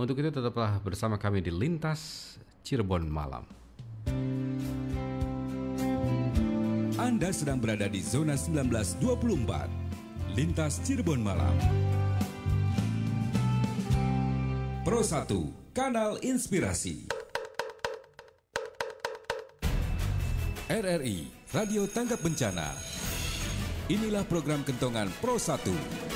Untuk itu tetaplah bersama kami di Lintas Cirebon Malam. Anda sedang berada di zona 1924. Lintas Cirebon Malam. Pro 1, Kanal Inspirasi. RRI, Radio Tanggap Bencana. Inilah program kentongan Pro 1.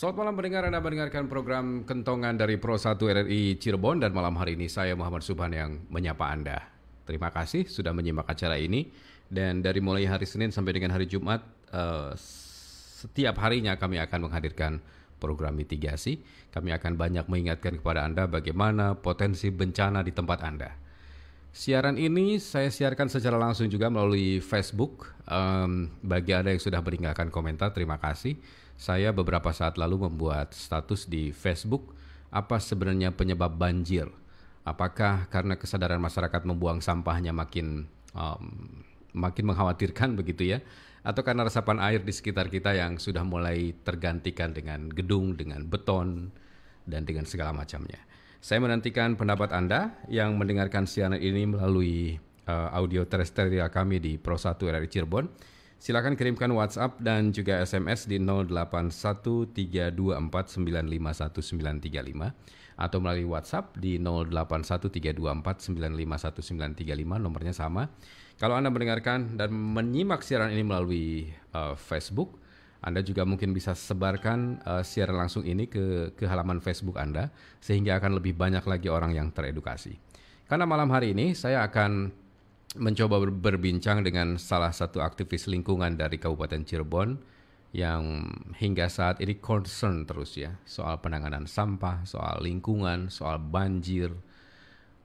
Selamat malam pendengar, Anda mendengarkan program Kentongan dari Pro 1 RRI Cirebon dan malam hari ini saya Muhammad Subhan yang menyapa Anda. Terima kasih sudah menyimak acara ini dan dari mulai hari Senin sampai dengan hari Jumat uh, setiap harinya kami akan menghadirkan program mitigasi. Kami akan banyak mengingatkan kepada Anda bagaimana potensi bencana di tempat Anda. Siaran ini saya siarkan secara langsung juga melalui Facebook. Um, bagi Anda yang sudah meninggalkan komentar, terima kasih. Saya beberapa saat lalu membuat status di Facebook apa sebenarnya penyebab banjir. Apakah karena kesadaran masyarakat membuang sampahnya makin um, makin mengkhawatirkan begitu ya, atau karena resapan air di sekitar kita yang sudah mulai tergantikan dengan gedung, dengan beton, dan dengan segala macamnya. Saya menantikan pendapat Anda yang mendengarkan siaran ini melalui uh, audio terestrial kami di Pro 1 RRI Cirebon. Silakan kirimkan WhatsApp dan juga SMS di 081324951935 atau melalui WhatsApp di 081324951935 nomornya sama. Kalau Anda mendengarkan dan menyimak siaran ini melalui uh, Facebook, anda juga mungkin bisa sebarkan uh, siaran langsung ini ke, ke halaman Facebook Anda, sehingga akan lebih banyak lagi orang yang teredukasi. Karena malam hari ini saya akan mencoba ber berbincang dengan salah satu aktivis lingkungan dari Kabupaten Cirebon yang hingga saat ini concern terus ya soal penanganan sampah, soal lingkungan, soal banjir,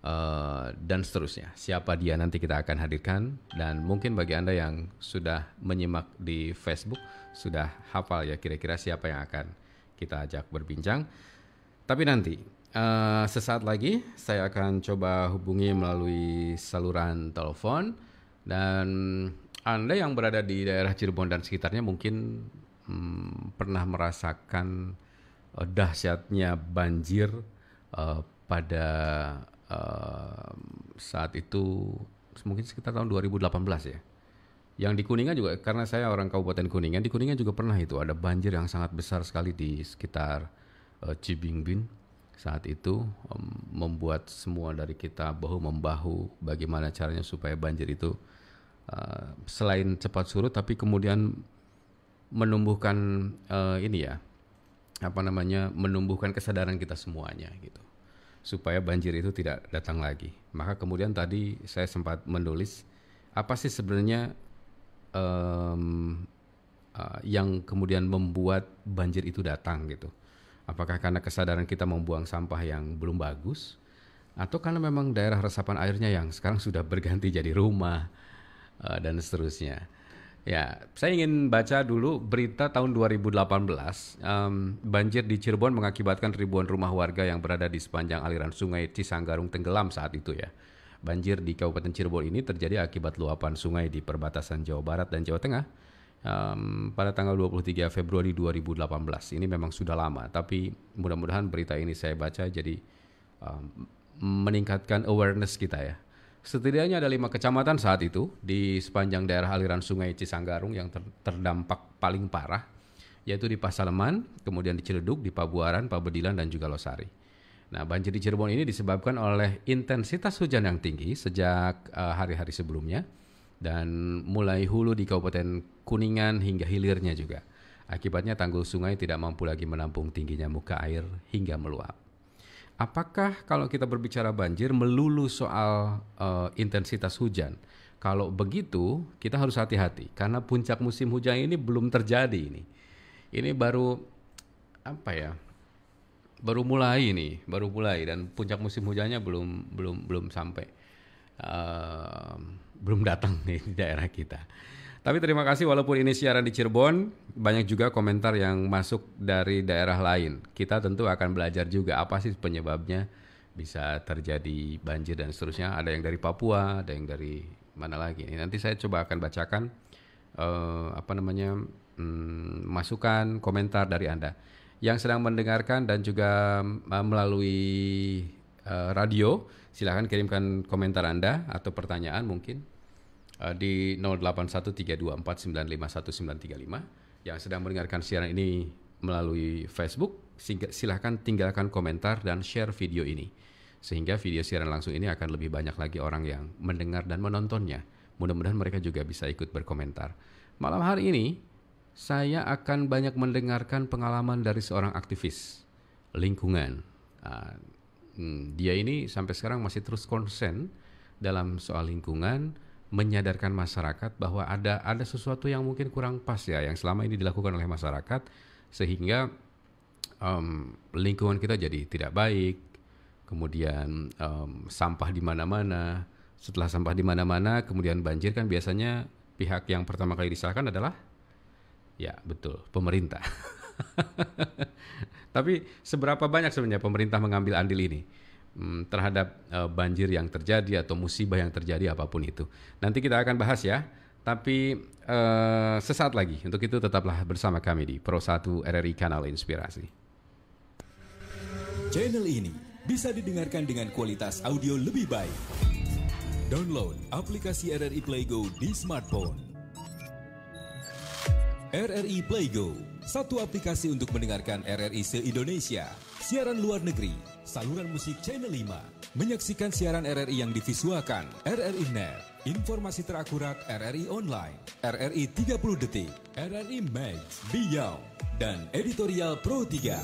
uh, dan seterusnya. Siapa dia nanti kita akan hadirkan dan mungkin bagi Anda yang sudah menyimak di Facebook sudah hafal ya kira-kira siapa yang akan kita ajak berbincang. Tapi nanti uh, sesaat lagi saya akan coba hubungi melalui saluran telepon dan Anda yang berada di daerah Cirebon dan sekitarnya mungkin hmm, pernah merasakan uh, dahsyatnya banjir uh, pada uh, saat itu mungkin sekitar tahun 2018 ya. Yang di Kuningan juga karena saya orang Kabupaten Kuningan, di Kuningan juga pernah itu ada banjir yang sangat besar sekali di sekitar uh, Cibingbin saat itu membuat semua dari kita bahu membahu bagaimana caranya supaya banjir itu uh, selain cepat surut tapi kemudian menumbuhkan uh, ini ya apa namanya menumbuhkan kesadaran kita semuanya gitu supaya banjir itu tidak datang lagi. Maka kemudian tadi saya sempat menulis apa sih sebenarnya um, uh, yang kemudian membuat banjir itu datang gitu. Apakah karena kesadaran kita membuang sampah yang belum bagus atau karena memang daerah resapan airnya yang sekarang sudah berganti jadi rumah uh, dan seterusnya. Ya, saya ingin baca dulu berita tahun 2018. Um, banjir di Cirebon mengakibatkan ribuan rumah warga yang berada di sepanjang aliran sungai Cisanggarung tenggelam saat itu ya. Banjir di Kabupaten Cirebon ini terjadi akibat luapan sungai di perbatasan Jawa Barat dan Jawa Tengah um, pada tanggal 23 Februari 2018. Ini memang sudah lama, tapi mudah-mudahan berita ini saya baca jadi um, meningkatkan awareness kita ya Setidaknya ada lima kecamatan saat itu di sepanjang daerah aliran sungai Cisanggarung yang ter terdampak paling parah, yaitu di Pasaleman, kemudian di Ciledug, di Pabuaran, Pabedilan, dan juga Losari. Nah, banjir di Cirebon ini disebabkan oleh intensitas hujan yang tinggi sejak eh, hari-hari uh, sebelumnya dan mulai hulu di Kabupaten Kuningan hingga hilirnya juga. Akibatnya tanggul sungai tidak mampu lagi menampung tingginya muka air hingga meluap. Apakah kalau kita berbicara banjir melulu soal uh, intensitas hujan? Kalau begitu, kita harus hati-hati karena puncak musim hujan ini belum terjadi ini. Ini baru apa ya? Baru mulai ini, baru mulai dan puncak musim hujannya belum belum belum sampai. Uh, belum datang nih di daerah kita. Tapi terima kasih walaupun ini siaran di Cirebon, banyak juga komentar yang masuk dari daerah lain. Kita tentu akan belajar juga apa sih penyebabnya bisa terjadi banjir dan seterusnya. Ada yang dari Papua, ada yang dari mana lagi. Ini nanti saya coba akan bacakan uh, apa namanya um, masukan komentar dari Anda. yang sedang mendengarkan dan juga uh, melalui uh, radio, silahkan kirimkan komentar Anda atau pertanyaan mungkin uh, di 081324951935 yang sedang mendengarkan siaran ini melalui Facebook, silahkan tinggalkan komentar dan share video ini. Sehingga video siaran langsung ini akan lebih banyak lagi orang yang mendengar dan menontonnya. Mudah-mudahan mereka juga bisa ikut berkomentar. Malam hari ini, saya akan banyak mendengarkan pengalaman dari seorang aktivis lingkungan. Uh, dia ini sampai sekarang masih terus konsen dalam soal lingkungan, menyadarkan masyarakat bahwa ada ada sesuatu yang mungkin kurang pas ya yang selama ini dilakukan oleh masyarakat sehingga um, lingkungan kita jadi tidak baik. Kemudian um, sampah di mana-mana. Setelah sampah di mana-mana, kemudian banjir kan biasanya pihak yang pertama kali disalahkan adalah Ya, betul, pemerintah. Tapi seberapa banyak sebenarnya pemerintah mengambil andil ini hmm, terhadap uh, banjir yang terjadi atau musibah yang terjadi apa pun itu. Nanti kita akan bahas ya. Tapi uh, sesaat lagi untuk itu tetaplah bersama kami di Pro 1 RRI Kanal Inspirasi. Channel ini bisa didengarkan dengan kualitas audio lebih baik. Download aplikasi RRI Playgo di smartphone RRI Playgo, satu aplikasi untuk mendengarkan RRI se-Indonesia, siaran luar negeri, saluran musik Channel 5, menyaksikan siaran RRI yang divisualkan, RRI Net, informasi terakurat RRI Online, RRI 30 Detik, RRI Max, Beyond, dan editorial Pro 3.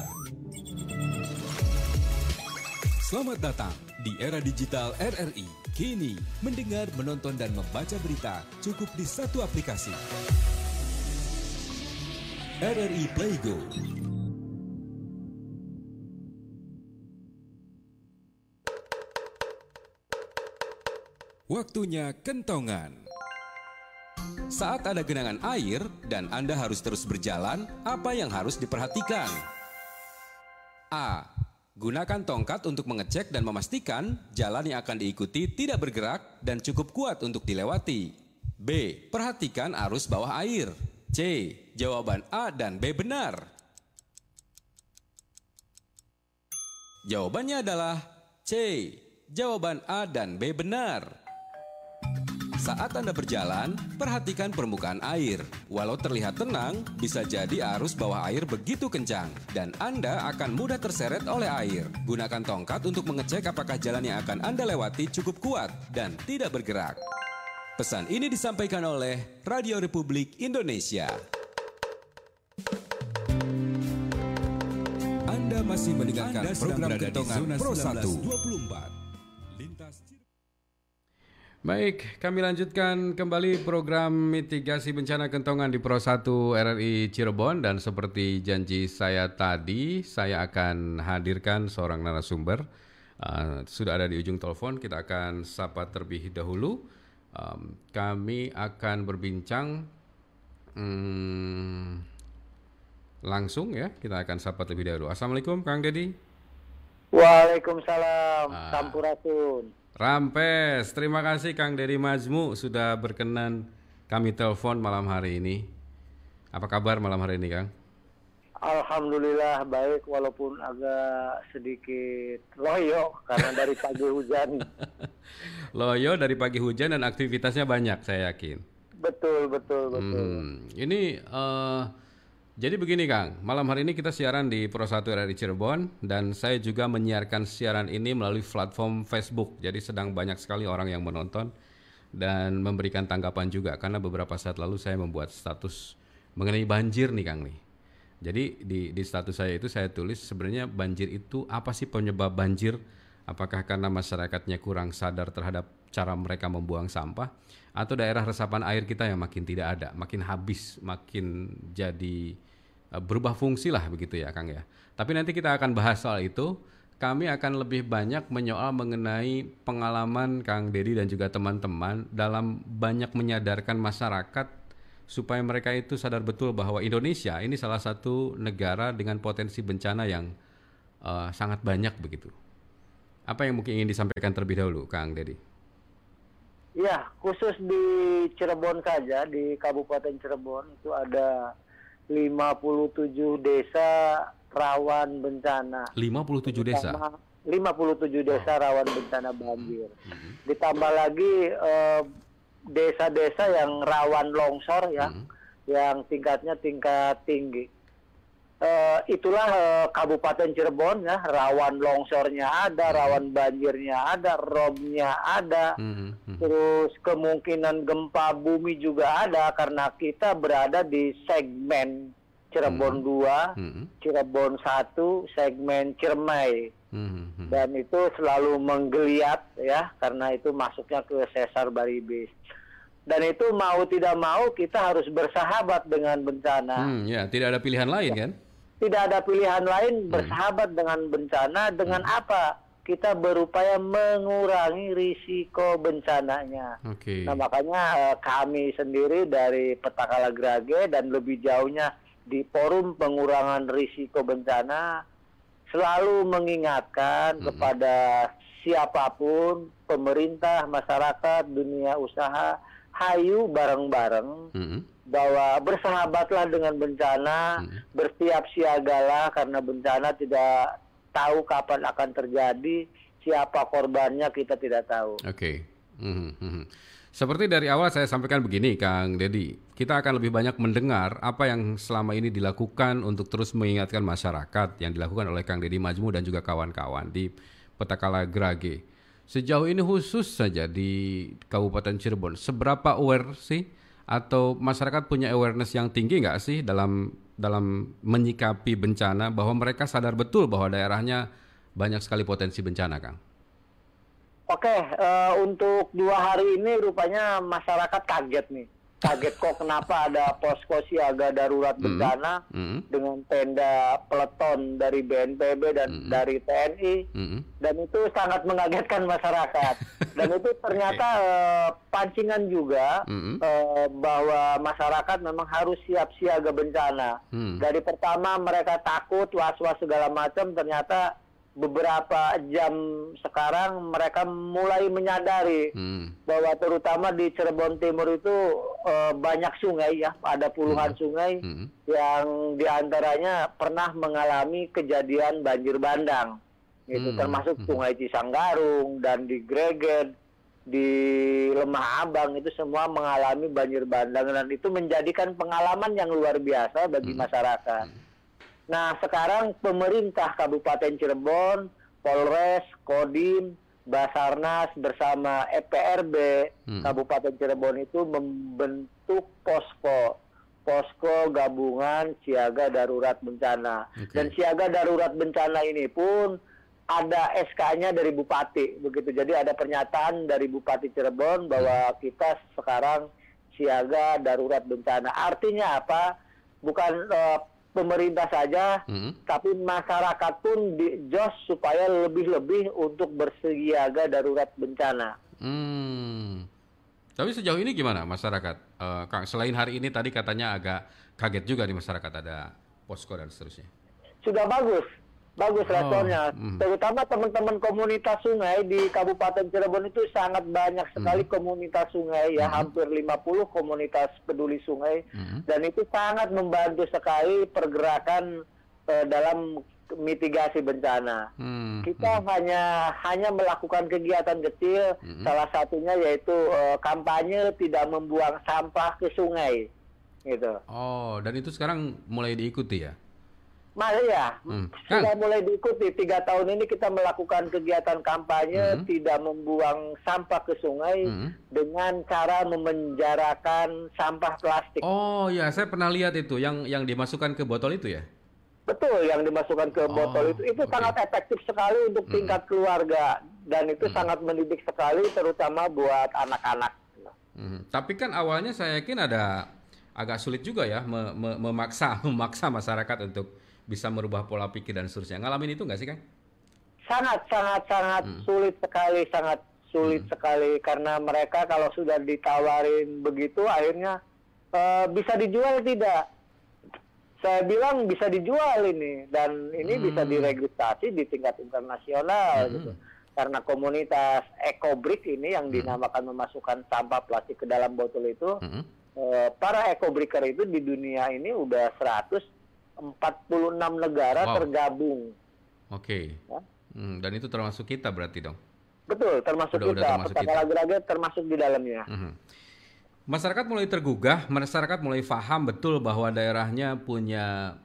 Selamat datang di era digital RRI. Kini, mendengar, menonton, dan membaca berita cukup di satu aplikasi. RRI Playgo. Waktunya kentongan. Saat ada genangan air dan Anda harus terus berjalan, apa yang harus diperhatikan? A. Gunakan tongkat untuk mengecek dan memastikan jalan yang akan diikuti tidak bergerak dan cukup kuat untuk dilewati. B. Perhatikan arus bawah air. C. Jawaban A dan B benar. Jawabannya adalah C. Jawaban A dan B benar. Saat Anda berjalan, perhatikan permukaan air. Walau terlihat tenang, bisa jadi arus bawah air begitu kencang dan Anda akan mudah terseret oleh air. Gunakan tongkat untuk mengecek apakah jalan yang akan Anda lewati cukup kuat dan tidak bergerak. Pesan ini disampaikan oleh Radio Republik Indonesia. Anda masih mendengarkan Anda program Kentongan Pro 1 Lintas Baik, kami lanjutkan kembali program mitigasi bencana kentongan di Pro 1 RRI Cirebon dan seperti janji saya tadi, saya akan hadirkan seorang narasumber. Uh, sudah ada di ujung telepon, kita akan sapa terlebih dahulu um, kami akan berbincang um, langsung ya. Kita akan sapa terlebih dahulu. Assalamualaikum Kang Dedi. Waalaikumsalam. Ah. Sampurasun. Rampes, terima kasih Kang Dedi Majmu sudah berkenan kami telepon malam hari ini. Apa kabar malam hari ini, Kang? Alhamdulillah baik walaupun agak sedikit loyo karena dari pagi hujan. loyo dari pagi hujan dan aktivitasnya banyak saya yakin. Betul betul betul. Hmm, ini uh, jadi begini Kang, malam hari ini kita siaran di Pro 1 RRI Cirebon dan saya juga menyiarkan siaran ini melalui platform Facebook. Jadi sedang banyak sekali orang yang menonton dan memberikan tanggapan juga karena beberapa saat lalu saya membuat status mengenai banjir nih Kang nih jadi di, di status saya itu saya tulis sebenarnya banjir itu apa sih penyebab banjir? Apakah karena masyarakatnya kurang sadar terhadap cara mereka membuang sampah atau daerah resapan air kita yang makin tidak ada, makin habis, makin jadi uh, berubah fungsi lah begitu ya Kang ya. Tapi nanti kita akan bahas soal itu. Kami akan lebih banyak menyoal mengenai pengalaman Kang Dedi dan juga teman-teman dalam banyak menyadarkan masyarakat supaya mereka itu sadar betul bahwa Indonesia ini salah satu negara dengan potensi bencana yang uh, sangat banyak begitu. Apa yang mungkin ingin disampaikan terlebih dahulu, Kang Dedi? Ya, khusus di Cirebon saja, di Kabupaten Cirebon itu ada 57 desa rawan bencana. 57 desa. Sama 57 desa rawan bencana banjir. Mhm. Ditambah lagi eh, desa-desa yang rawan longsor ya, Mhm. yang tingkatnya tingkat tinggi. Eh, itulah eh, Kabupaten Cirebon ya, rawan longsornya ada, rawan banjirnya ada, robnya ada. Mhm, mhm. Terus kemungkinan gempa bumi juga ada karena kita berada di segmen Cirebon 2, Mhm, Cirebon 1, segmen Ciremai mhm, mhm. dan itu selalu menggeliat ya karena itu masuknya ke sesar baribis. Dan itu mau tidak mau kita harus bersahabat dengan bencana. Hmm, ya, tidak ada pilihan lain kan? Tidak ada pilihan Hmm. lain bersahabat dengan bencana dengan apa? Kita berupaya mengurangi risiko bencananya. Oke. Nah makanya eh, kami sendiri dari Petakala Grage dan lebih jauhnya di Forum Pengurangan Risiko Bencana selalu mengingatkan Mhm. kepada siapa pun, pemerintah, masyarakat, dunia usaha, hayu bareng-bareng Mhm, bahwa bersahabatlah dengan bencana, Mhm. bersiap siagalah karena bencana tidak tahu kapan akan terjadi, siapa korbannya kita tidak tahu. Oke. Mhm, mhm. Seperti dari awal saya sampaikan begini, Kang Dedi, kita akan lebih banyak mendengar apa yang selama ini dilakukan untuk terus mengingatkan masyarakat yang dilakukan oleh Kang Dedi Majmu dan juga kawan-kawan di Petakala Grage. Sejauh ini khusus saja di Kabupaten Cirebon, seberapa aware sih atau masyarakat punya awareness yang tinggi nggak sih dalam dalam menyikapi bencana bahwa mereka sadar betul bahwa daerahnya banyak sekali potensi bencana, Kang? Oke, eh, untuk dua hari ini rupanya masyarakat kaget nih. Kaget kok kenapa ada posko siaga darurat bencana Mhm, dengan tenda peleton dari BNPB dan dari TNI mhm. dan itu sangat mengagetkan masyarakat. dan itu ternyata eh, pancingan juga Mhm. eh, bahwa masyarakat memang harus siap siaga bencana. Hmm. Dari pertama mereka takut was-was segala macam ternyata beberapa jam sekarang mereka mulai menyadari Hmm. bahwa terutama di Cirebon Timur itu eh, banyak sungai ya, ada puluhan sungai Hmm. yang di antaranya pernah mengalami kejadian banjir bandang, gitu Hmm. termasuk Sungai Cisanggarung dan di Greget, di Lemah Abang itu semua mengalami banjir bandang dan itu menjadikan pengalaman yang luar biasa bagi masyarakat. Nah sekarang pemerintah Kabupaten Cirebon, Polres, Kodim, Basarnas bersama EPRB Hmm. Kabupaten Cirebon itu membentuk posko posko gabungan siaga darurat bencana. Oke. dan siaga darurat bencana ini pun ada SK-nya dari Bupati begitu. Jadi ada pernyataan dari Bupati Cirebon bahwa kita sekarang siaga darurat bencana. Artinya apa? Bukan eh, pemerintah saja Hmm. tapi masyarakat pun di jos supaya lebih-lebih untuk bersiaga darurat bencana. Hmm. Tapi sejauh ini gimana masyarakat? Eh, Kang, selain hari ini tadi katanya agak kaget juga di masyarakat ada posko dan seterusnya. Sudah bagus, bagus Oh, responnya. hmm. Terutama teman-teman komunitas sungai di Kabupaten Cirebon itu sangat banyak sekali komunitas sungai ya, hampir 50 komunitas peduli sungai Hmm. dan itu sangat membantu sekali pergerakan eh, dalam mitigasi bencana. Hmm. Kita hanya hanya melakukan kegiatan kecil, Mhm. salah satunya yaitu eh, kampanye tidak membuang sampah ke sungai, gitu. Oh, dan itu sekarang mulai diikuti ya? Mas ya, Hmm. sudah mulai diikuti tiga tahun ini kita melakukan kegiatan kampanye Mhm. tidak membuang sampah ke sungai Mhm. dengan cara memenjarakan sampah plastik. Oh ya, saya pernah lihat itu yang yang dimasukkan ke botol itu ya? Betul yang dimasukkan ke Oh, botol itu itu oke. sangat efektif sekali untuk tingkat keluarga dan itu sangat mendidik sekali terutama buat anak-anak. Hmm. Tapi kan awalnya saya yakin ada agak sulit juga ya me- me- memaksa memaksa masyarakat untuk bisa merubah pola pikir dan seterusnya. Ngalamin itu nggak sih, Kang? sangat sangat sangat sulit sekali sangat sulit sekali. Karena mereka kalau sudah ditawarin begitu akhirnya eh, bisa dijual tidak? Saya bilang bisa dijual ini dan ini bisa diregistrasi di tingkat internasional gitu. Karena komunitas EcoBrick ini yang dinamakan memasukkan sampah plastik ke dalam botol itu Mhm. eh, para eco-breaker itu di dunia ini udah 100 46 negara Wow. tergabung. Oke. Ya. Hmm, dan itu termasuk kita berarti dong. Betul, termasuk Udah- udah kita. termasuk Petaka kita. lagu-lagu termasuk di dalamnya. Mhm. Masyarakat mulai tergugah, masyarakat mulai paham betul bahwa daerahnya punya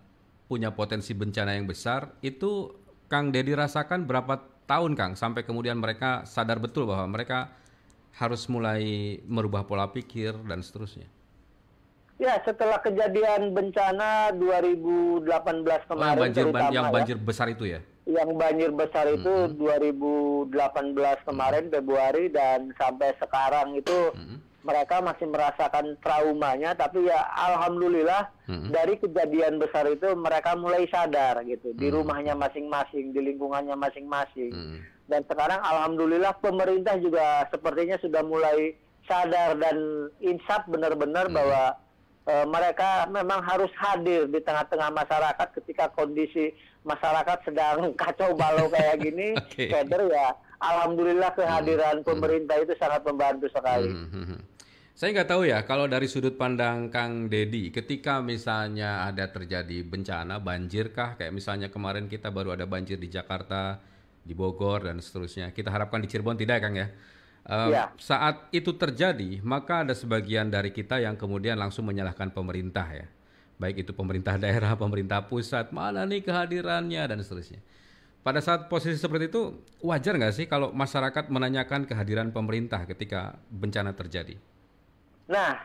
punya potensi bencana yang besar. Itu Kang Dedi rasakan berapa tahun Kang sampai kemudian mereka sadar betul bahwa mereka harus mulai merubah pola pikir dan seterusnya. Ya, setelah kejadian bencana 2018 Oh, yang kemarin banjir ban- terutama yang ya, banjir besar itu ya. yang banjir besar itu 2018 kemarin Februari dan sampai sekarang itu mereka masih merasakan traumanya tapi ya alhamdulillah Mhm. dari kejadian besar itu mereka mulai sadar gitu di rumahnya masing-masing di lingkungannya masing-masing. Mhm. dan sekarang alhamdulillah pemerintah juga sepertinya sudah mulai sadar dan insaf benar-benar bahwa eh, mereka memang harus hadir di tengah-tengah masyarakat ketika kondisi masyarakat sedang kacau balau kayak gini Oke. Feder ya alhamdulillah kehadiran pemerintah itu sangat membantu sekali Hmm, hmm, hmm. Saya nggak tahu ya kalau dari sudut pandang Kang Dedi, ketika misalnya ada terjadi bencana banjir kah, kayak misalnya kemarin kita baru ada banjir di Jakarta, di Bogor dan seterusnya. Kita harapkan di Cirebon tidak ya Kang ya. Ya. Saat itu terjadi, maka ada sebagian dari kita yang kemudian langsung menyalahkan pemerintah ya, baik itu pemerintah daerah, pemerintah pusat, mana nih kehadirannya dan seterusnya. Pada saat posisi seperti itu, wajar nggak sih kalau masyarakat menanyakan kehadiran pemerintah ketika bencana terjadi? Nah,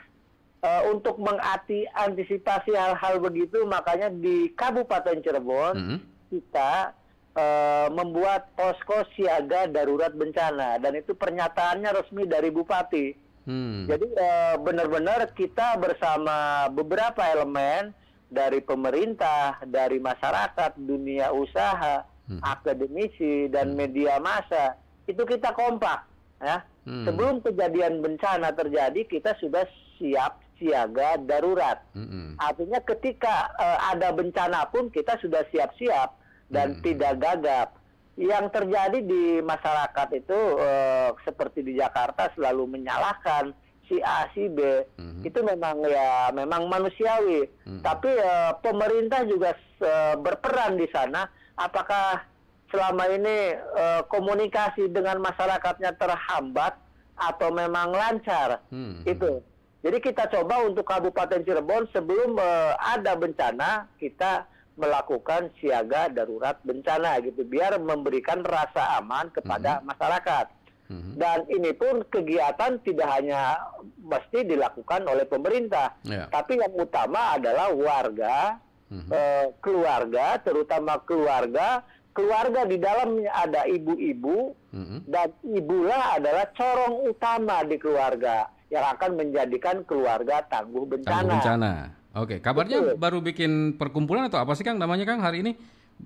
eh, untuk mengati antisipasi hal-hal begitu, makanya di Kabupaten Cirebon Mhm. kita eh, membuat posko siaga darurat bencana dan itu pernyataannya resmi dari Bupati. Hmm. Jadi eh, benar-benar kita bersama beberapa elemen dari pemerintah, dari masyarakat, dunia usaha, akademisi dan media massa itu kita kompak ya. Hmm. Sebelum kejadian bencana terjadi kita sudah siap siaga darurat. Mm-mm. Artinya ketika eh, ada bencana pun kita sudah siap-siap dan tidak gagap. Yang terjadi di masyarakat itu eh, seperti di Jakarta selalu menyalahkan si A si B. Itu memang ya memang manusiawi. Tapi eh, pemerintah juga eh, berperan di sana. Apakah selama ini eh, komunikasi dengan masyarakatnya terhambat atau memang lancar? Hmm. Itu. Jadi kita coba untuk Kabupaten Cirebon sebelum eh, ada bencana kita melakukan siaga darurat bencana gitu biar memberikan rasa aman kepada masyarakat. Mhm. Dan ini pun kegiatan tidak hanya mesti dilakukan oleh pemerintah, Ya. tapi yang utama adalah warga, Mhm. eh, keluarga, terutama keluarga, keluarga di dalamnya ada ibu-ibu, Mhm. dan ibulah adalah corong utama di keluarga yang akan menjadikan keluarga tangguh bencana. Tangguh bencana. Oke, kabarnya Betul. baru bikin perkumpulan atau apa sih Kang namanya Kang hari ini?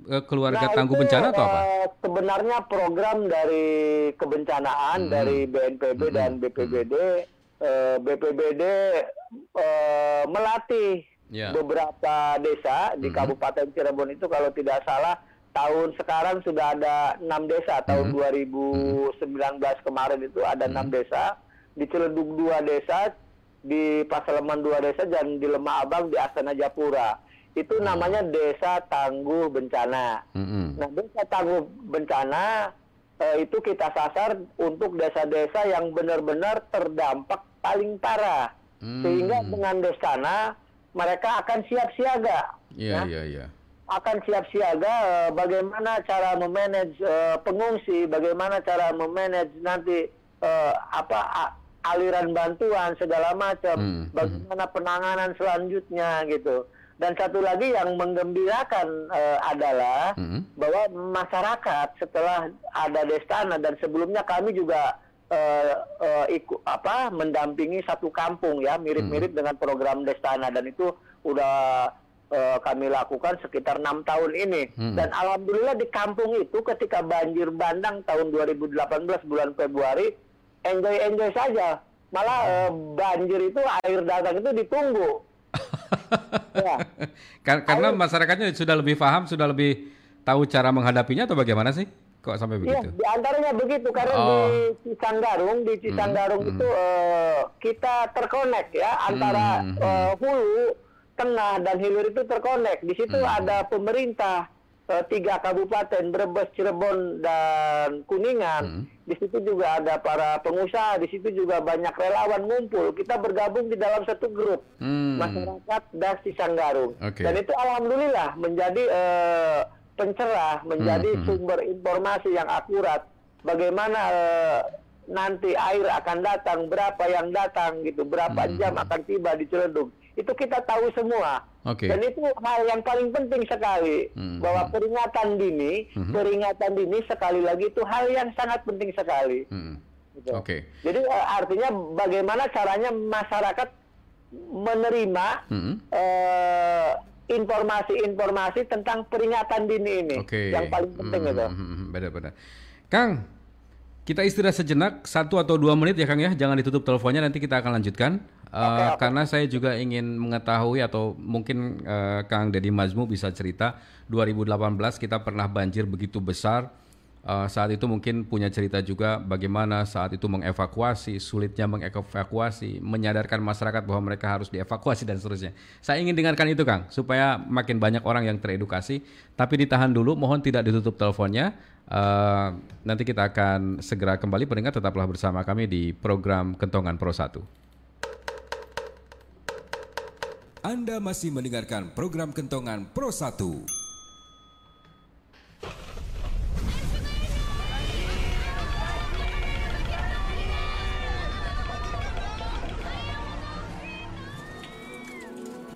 Eh, Keluarga Nah, tangguh itu, bencana atau apa? eh, sebenarnya program dari kebencanaan Hmm. dari BNPB dan BPBD, eh, BPBD eh, melatih Ya. beberapa desa di Hmm. Kabupaten Cirebon itu kalau tidak salah tahun sekarang sudah ada enam desa tahun Hmm. 2019 kemarin itu ada enam desa di Ciledug dua desa di Pasaleman dua desa dan di Lemah Abang di Astana Japura itu namanya desa tangguh bencana. Mhm. Nah, desa tangguh bencana eh, itu kita sasar untuk desa-desa yang benar-benar terdampak paling parah. Hmm. Sehingga dengan desana mereka akan siap siaga. Iya, iya, iya. Akan siap siaga eh, bagaimana cara memanage eh, pengungsi, bagaimana cara memanage nanti eh, apa aliran bantuan segala macam, Hmm, bagaimana penanganan selanjutnya gitu. Dan satu lagi yang menggembirakan eh, adalah Mhm. bahwa masyarakat setelah ada Destana dan sebelumnya kami juga eh, eh, ikut apa mendampingi satu kampung ya mirip-mirip dengan program Destana dan itu udah eh, kami lakukan sekitar enam tahun ini Hmm. dan alhamdulillah di kampung itu ketika banjir bandang tahun 2018 bulan Februari enjoy enjoy saja malah eh, banjir itu air datang itu ditunggu ya. Kar- Karena masyarakatnya sudah lebih paham, sudah lebih tahu cara menghadapinya atau bagaimana sih? Kok sampai Iya, begitu? di antaranya begitu karena Oh. di Cisanggarung, di Cisanggarung itu eh, kita terkonek ya antara Hmm, eh, hulu tengah dan hilir itu terkonek. Di situ Hmm. ada pemerintah eh, tiga kabupaten Brebes, Cirebon dan Kuningan. Hmm. Di situ juga ada para pengusaha. Di situ juga banyak relawan ngumpul. Kita bergabung di dalam satu grup Hmm. masyarakat Dasi Sanggarung. Oke. Dan itu alhamdulillah menjadi eh, pencerah, menjadi Hmm, hmm. sumber informasi yang akurat. Bagaimana eh, nanti air akan datang, berapa yang datang gitu, berapa Hmm, jam hmm. akan tiba di Ciledug. Itu kita tahu semua. Oke. Dan itu hal yang paling penting sekali Hmm, bahwa hmm. peringatan dini, Hmm. peringatan dini sekali lagi itu hal yang sangat penting sekali. Hmm. Gitu. Oke. Jadi eh, artinya bagaimana caranya masyarakat menerima Hmm. eh, informasi-informasi tentang peringatan dini ini Oke. yang paling penting Hmm, itu. hmm, hmm, Benar-benar. Kang, kita istirahat sejenak satu atau dua menit ya Kang ya. Jangan ditutup teleponnya nanti kita akan lanjutkan. Eh, Oke, oke. Karena saya juga ingin mengetahui atau mungkin eh, Kang Deddy Mazmu bisa cerita 2018 kita pernah banjir begitu besar. Eh, saat itu mungkin punya cerita juga bagaimana saat itu mengevakuasi, sulitnya mengevakuasi, menyadarkan masyarakat bahwa mereka harus dievakuasi dan seterusnya. Saya ingin dengarkan itu Kang, supaya makin banyak orang yang teredukasi. Tapi ditahan dulu, mohon tidak ditutup teleponnya. Eh, nanti kita akan segera kembali. Pendengar tetaplah bersama kami di program Kentongan Pro 1. Anda masih mendengarkan program Kentongan Pro 1.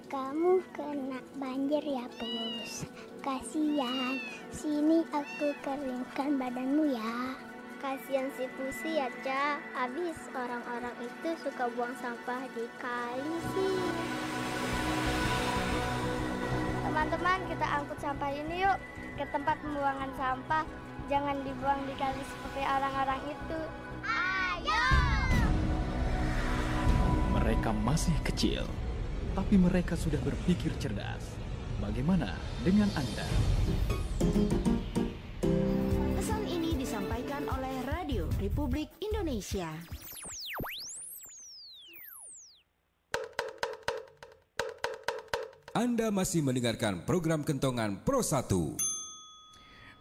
Kamu kena banjir ya Pus Kasian Sini aku keringkan badanmu ya. Kasian si Pusi ya Ca. Abis orang-orang itu suka buang sampah di kali sih. Teman-teman kita angkut sampah ini yuk. Ke tempat pembuangan sampah. Jangan dibuang di kali seperti orang-orang itu. Ayo! Mereka masih kecil, tapi mereka sudah berpikir cerdas. Bagaimana dengan Anda? Pesan ini disampaikan oleh Radio Republik Indonesia. Anda masih mendengarkan program Kentongan Pro 1.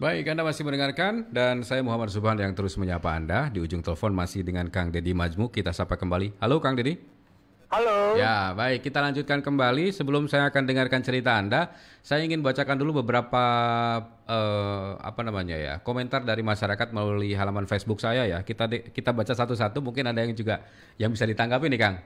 Baik, Anda masih mendengarkan dan saya Muhammad Subhan yang terus menyapa Anda. Di ujung telepon masih dengan Kang Deddy Majmu. Kita sapa kembali. Halo Kang Deddy. Halo. Ya, baik. Kita lanjutkan kembali. Sebelum saya akan dengarkan cerita Anda, saya ingin bacakan dulu beberapa eh, apa namanya ya komentar dari masyarakat melalui halaman Facebook saya ya. Kita kita baca satu-satu. Mungkin ada yang juga yang bisa ditanggapi nih Kang.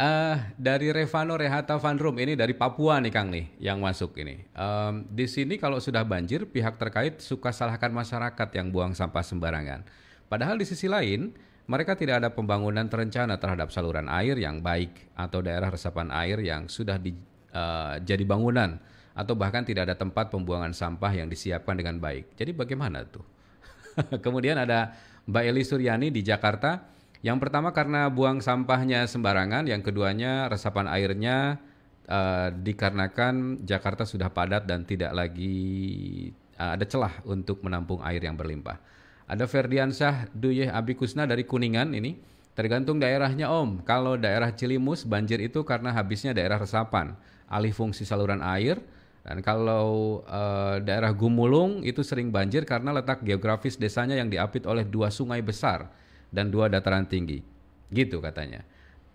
Eh, dari Revano Rehata Van Rum ini dari Papua nih Kang nih yang masuk ini. Em, di sini kalau sudah banjir pihak terkait suka salahkan masyarakat yang buang sampah sembarangan. Padahal di sisi lain mereka tidak ada pembangunan terencana terhadap saluran air yang baik atau daerah resapan air yang sudah di, eh, jadi bangunan atau bahkan tidak ada tempat pembuangan sampah yang disiapkan dengan baik. Jadi bagaimana tuh? Kemudian ada Mbak Eli Suryani di Jakarta. Yang pertama karena buang sampahnya sembarangan, yang keduanya resapan airnya eh, dikarenakan Jakarta sudah padat dan tidak lagi eh, ada celah untuk menampung air yang berlimpah. Ada Ferdiansyah Duyeh Abikusna dari Kuningan ini. Tergantung daerahnya Om. Kalau daerah Cilimus banjir itu karena habisnya daerah resapan, alih fungsi saluran air. Dan kalau eh, daerah Gumulung itu sering banjir karena letak geografis desanya yang diapit oleh dua sungai besar dan dua dataran tinggi. Gitu katanya.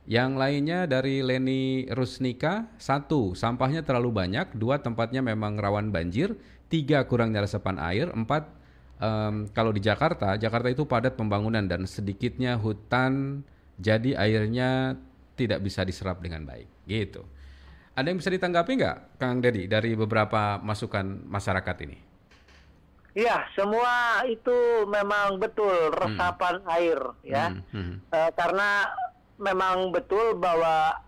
Yang lainnya dari Leni Rusnika, satu, sampahnya terlalu banyak, dua, tempatnya memang rawan banjir, tiga, kurangnya resapan air, empat, em, kalau di Jakarta, Jakarta itu padat pembangunan dan sedikitnya hutan, jadi airnya tidak bisa diserap dengan baik. Gitu. Ada yang bisa ditanggapi nggak, Kang Dedi, dari beberapa masukan masyarakat ini? Iya, semua itu memang betul resapan air ya. Hmm, hmm. Eh, karena memang betul bahwa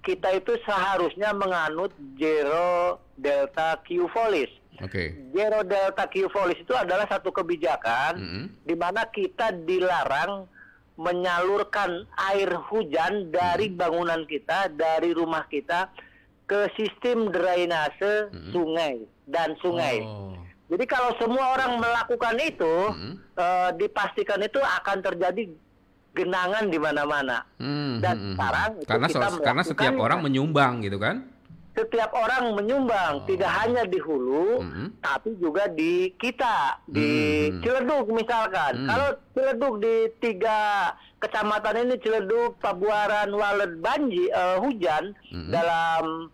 kita itu seharusnya menganut zero delta Q volis. Oke. Zero delta Q volis itu adalah satu kebijakan Hmm. di mana kita dilarang menyalurkan air hujan dari bangunan kita, dari rumah kita ke sistem drainase sungai dan sungai. Oh. Jadi kalau semua orang melakukan itu, Hmm. eh, dipastikan itu akan terjadi genangan di mana-mana. Hmm, Dan sekarang karena kita karena setiap orang menyumbang gitu kan? Setiap orang menyumbang, tidak hanya di hulu, Mhm. tapi juga di kita, di Mhm. Ciledug misalkan. Hmm. Kalau Ciledug di tiga kecamatan ini Ciledug, Pabuaran, Walet, Banji, eh, hujan Mhm. dalam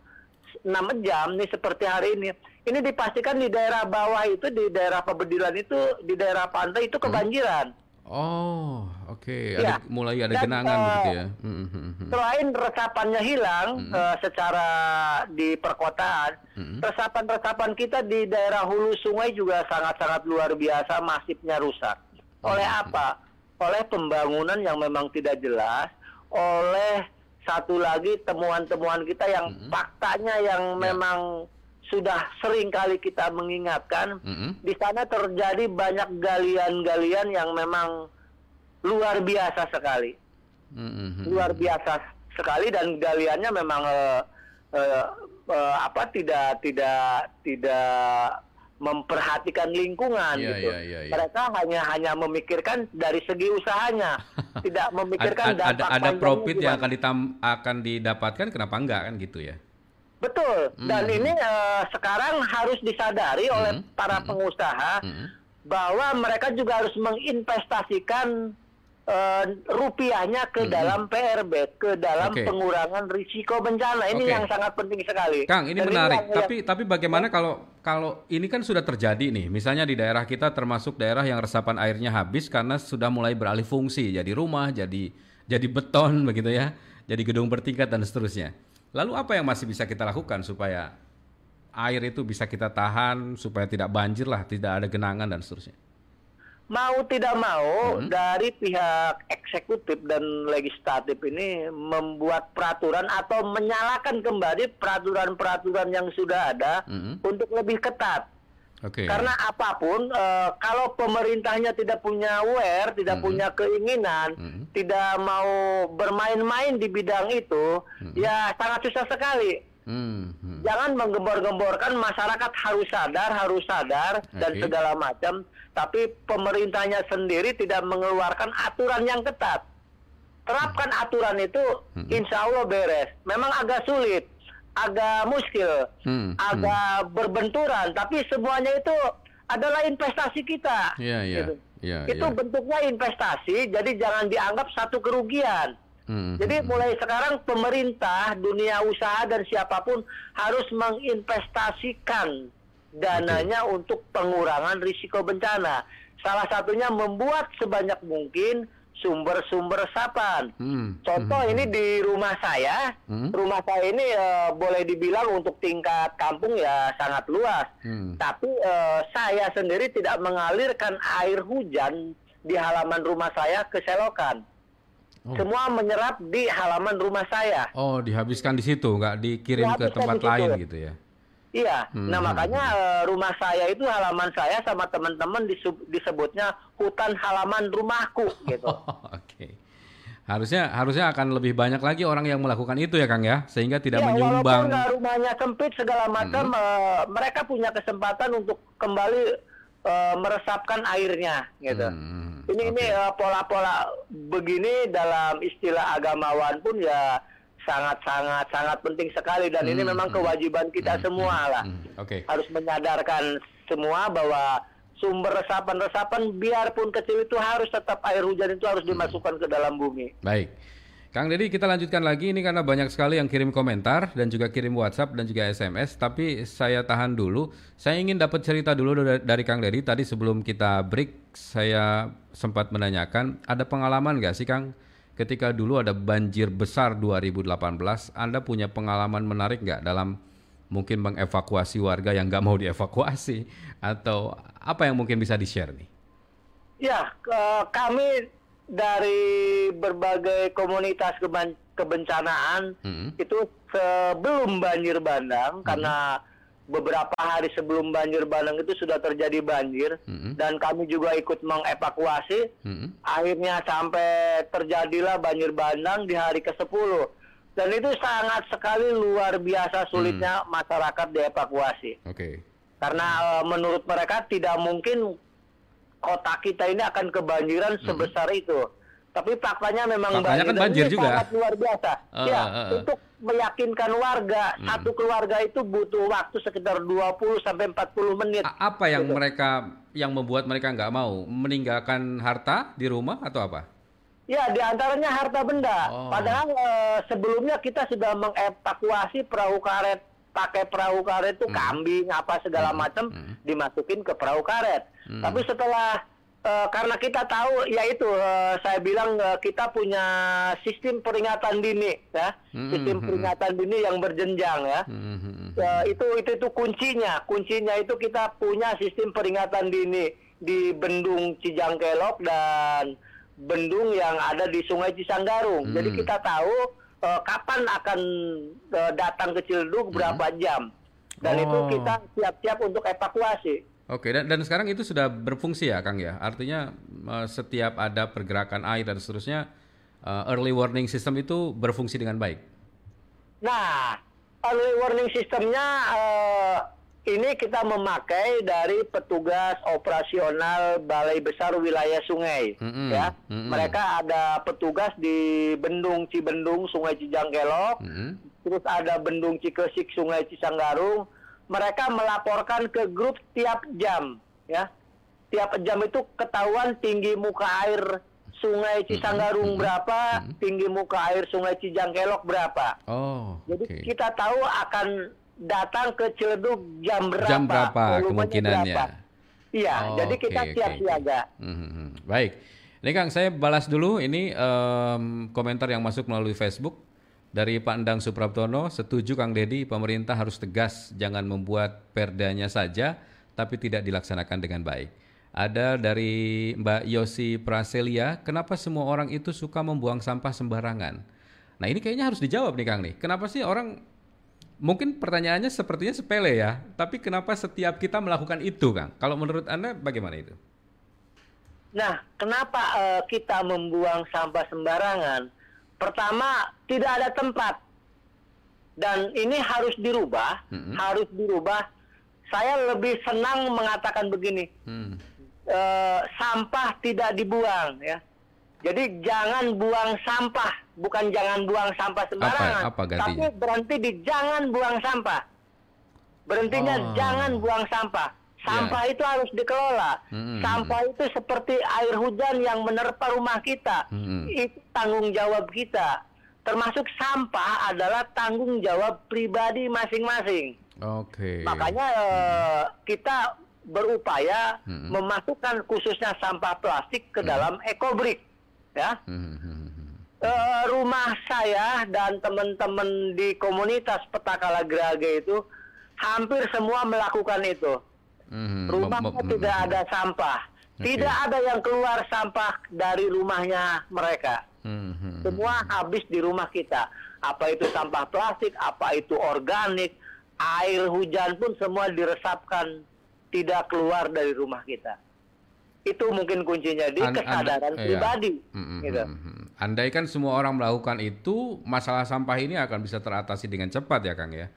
6 jam nih seperti hari ini. Ini dipastikan di daerah bawah itu, di daerah pebedilan itu, di daerah pantai itu kebanjiran. Oh, oke. Iya. Ada mulai ada Dan, genangan eh, begitu ya. Hmm, hmm, hmm, hmm. Selain resapannya hilang Mhm. eh, secara di perkotaan, Mhm. resapan-resapan kita di daerah hulu sungai juga sangat-sangat luar biasa masifnya rusak. Oleh Mhm. apa? Oleh pembangunan yang memang tidak jelas, oleh satu lagi temuan-temuan kita yang Mhm. faktanya yang Ya. memang sudah sering kali kita mengingatkan, Mhm. di sana terjadi banyak galian-galian yang memang luar biasa sekali Hmm, hmm, hmm. luar biasa sekali dan galiannya memang eh, eh, eh, apa tidak tidak tidak memperhatikan lingkungan Iya, gitu. iya, iya, iya. Mereka hanya hanya memikirkan dari segi usahanya, tidak memikirkan Ad- ada, dampak ada, ada profit yang akan ditam akan didapatkan kenapa enggak kan gitu ya? Betul. Dan Mhm. ini eh, sekarang harus disadari oleh Mhm, para mhm. pengusaha Hmm. bahwa mereka juga harus menginvestasikan eh, rupiahnya ke Mhm. dalam PRB, ke dalam Oke. pengurangan risiko bencana. Ini Oke. yang sangat penting sekali. Kang, ini Dan menarik. yang- Tapi tapi bagaimana kalau kalau ini kan sudah terjadi nih. Misalnya di daerah kita termasuk daerah yang resapan airnya habis karena sudah mulai beralih fungsi jadi rumah, jadi jadi beton begitu ya. Jadi gedung bertingkat dan seterusnya. Lalu apa yang masih bisa kita lakukan supaya air itu bisa kita tahan supaya tidak banjir lah, tidak ada genangan dan seterusnya. Mau tidak mau Mhm. dari pihak eksekutif dan legislatif ini membuat peraturan atau menyalakan kembali peraturan-peraturan yang sudah ada Mhm. untuk lebih ketat. Oke. Karena apa pun, eh, kalau pemerintahnya tidak punya aware, tidak Mhm. punya keinginan, Mhm. tidak mau bermain-main di bidang itu, Mhm. ya sangat susah sekali. Hmm, hmm. Jangan menggembor-gemborkan masyarakat harus sadar, harus sadar dan Oke. segala macam, tapi pemerintahnya sendiri tidak mengeluarkan aturan yang ketat. Terapkan aturan itu, insya Allah beres. Memang agak sulit, agak muskil, Hmm, hmm. agak berbenturan, tapi semuanya itu adalah investasi kita. Iya, iya. Gitu. Iya, itu iya. bentuknya investasi, jadi jangan dianggap satu kerugian. Hmm, Jadi hmm, mulai sekarang pemerintah, dunia usaha dan siapa pun harus menginvestasikan dananya untuk pengurangan risiko bencana. Salah satunya membuat sebanyak mungkin sumber-sumber resapan. hmm, Contoh hmm, ini di rumah saya, Hmm. rumah saya ini eh, boleh dibilang untuk tingkat kampung ya sangat luas. hmm. Tapi eh, saya sendiri tidak mengalirkan air hujan di halaman rumah saya ke selokan. Oh. Semua menyerap di halaman rumah saya. Oh, dihabiskan di situ, nggak dikirim ke Dihabiskan tempat di lain gitu ya? Iya. Hmm, Nah hmm, makanya eh, rumah saya itu halaman saya sama teman-teman disebutnya hutan halaman rumahku gitu. Oke. Harusnya harusnya akan lebih banyak lagi orang yang melakukan itu ya Kang ya, sehingga tidak ya, menyumbang. walaupun rumahnya sempit segala macam, eh, mereka punya kesempatan untuk kembali eh, meresapkan airnya gitu. Hmm, Ini ini oke. eh, pola-pola begini dalam istilah agamawan pun ya sangat sangat sangat penting sekali dan ini Hmm, memang hmm. kewajiban kita Hmm, semua hmm, lah. hmm. Oke. Harus menyadarkan semua bahwa sumber resapan-resapan biarpun kecil itu harus tetap air hujan itu harus dimasukkan ke dalam bumi. Baik. Kang Deddy kita lanjutkan lagi ini karena banyak sekali yang kirim komentar dan juga kirim WhatsApp dan juga SMS tapi saya tahan dulu. Saya ingin dapat cerita dulu dari, dari Kang Deddy tadi sebelum kita break saya sempat menanyakan ada pengalaman nggak sih Kang ketika dulu ada banjir besar 2018 Anda punya pengalaman menarik nggak dalam mungkin mengevakuasi warga yang nggak mau dievakuasi atau apa yang mungkin bisa di-share nih? Ya, ke- kami dari berbagai komunitas kebencanaan Hmm. itu sebelum banjir bandang karena beberapa hari sebelum banjir bandang itu sudah terjadi banjir Hmm. dan kami juga ikut mengevakuasi Hmm. akhirnya sampai terjadilah banjir bandang di hari ke-10 dan itu sangat sekali luar biasa sulitnya masyarakat dievakuasi Oke. karena eh, menurut mereka tidak mungkin kota kita ini akan kebanjiran sebesar itu Tapi faktanya memang Faktanya kan banjir ini juga. sangat luar biasa. Eh, ya, eh, eh. untuk meyakinkan warga, Hmm. satu keluarga itu butuh waktu sekitar 20 sampai 40 menit. A- apa yang Gitu. mereka yang membuat mereka nggak mau meninggalkan harta di rumah atau apa? Ya, di antaranya harta benda. Oh. Padahal eh, sebelumnya kita sudah mengevakuasi perahu karet, pakai perahu karet itu kambing apa segala macam dimasukin ke perahu karet. Tapi setelah eh, karena kita tahu, yaitu eh, saya bilang eh, kita punya sistem peringatan dini, ya, Hmm, sistem hmm, peringatan dini yang berjenjang, ya. Hmm, hmm, hmm. Ya, itu itu itu kuncinya. Kuncinya itu kita punya sistem peringatan dini di Bendung Cijangkelok dan bendung yang ada di Sungai Cisanggarung. Jadi Hmm. kita tahu eh, kapan akan eh, datang ke Ciledug berapa jam. Dan itu Hmm. Oh. kita siap-siap untuk evakuasi. Oke, dan, dan sekarang itu sudah berfungsi ya, Kang ya. Artinya eh, setiap ada pergerakan air dan seterusnya, eh, early warning system itu berfungsi dengan baik. Nah, early warning sistemnya eh, ini kita memakai dari petugas operasional Balai Besar Wilayah Sungai. Mm-mm, Ya, mm-mm. mereka ada petugas di Bendung Cibendung Sungai Cijangkelok, Hmm. terus ada Bendung Cikesik Sungai Cisanggarung. Mereka melaporkan ke grup tiap jam, ya. Tiap jam itu ketahuan tinggi muka air Sungai Cisanggarung berapa, tinggi muka air Sungai Cijangkelok berapa. Oh, Jadi oke. kita tahu akan datang ke Ciledug jam berapa. Jam berapa kemungkinannya? berapa. Iya, Oh, jadi kita siap oke, siaga. Hmm, hmm. Baik. Ini Kang, saya balas dulu ini em, komentar yang masuk melalui Facebook dari Pak Endang Supraptono. Setuju Kang Dedi, pemerintah harus tegas, jangan membuat perdanya saja, tapi tidak dilaksanakan dengan baik. Ada dari Mbak Yosi Praselia, kenapa semua orang itu suka membuang sampah sembarangan? Nah ini kayaknya harus dijawab nih Kang nih. Kenapa sih orang Mungkin pertanyaannya sepertinya sepele ya, tapi kenapa setiap kita melakukan itu, Kang? Kalau menurut Anda bagaimana itu? Nah, kenapa eh, kita membuang sampah sembarangan? Pertama, tidak ada tempat. Dan ini harus dirubah, Mm-mm. harus dirubah. Saya lebih senang mengatakan begini, Hmm. eh, sampah tidak dibuang ya. Jadi jangan buang sampah, bukan jangan buang sampah sembarangan. apa gantinya? tapi berhenti di jangan buang sampah. Berhentinya Oh. jangan buang sampah. Sampah itu harus dikelola. Hmm, Sampah itu seperti air hujan yang menerpa rumah kita. Hmm. Itu tanggung jawab kita. Termasuk sampah adalah tanggung jawab pribadi masing-masing. Oke. Makanya eh, kita berupaya Hmm. memasukkan khususnya sampah plastik ke dalam ekobrik, ya. Hmm, hmm, hmm, hmm. Eh, rumah saya dan teman-teman di komunitas Petakala Gerage itu hampir semua melakukan itu. Hmm, Rumahnya tidak ada sampah, Oke. tidak ada yang keluar sampah dari rumahnya mereka. Hmm, hmm, Semua habis di rumah kita. Apa itu sampah plastik, apa itu organik, air hujan pun semua diresapkan tidak keluar dari rumah kita. Itu mungkin kuncinya di An- kesadaran Anda- iya. pribadi. Hmm, hmm, gitu. hmm, hmm. Andai kan semua orang melakukan itu, masalah sampah ini akan bisa teratasi dengan cepat ya, Kang ya.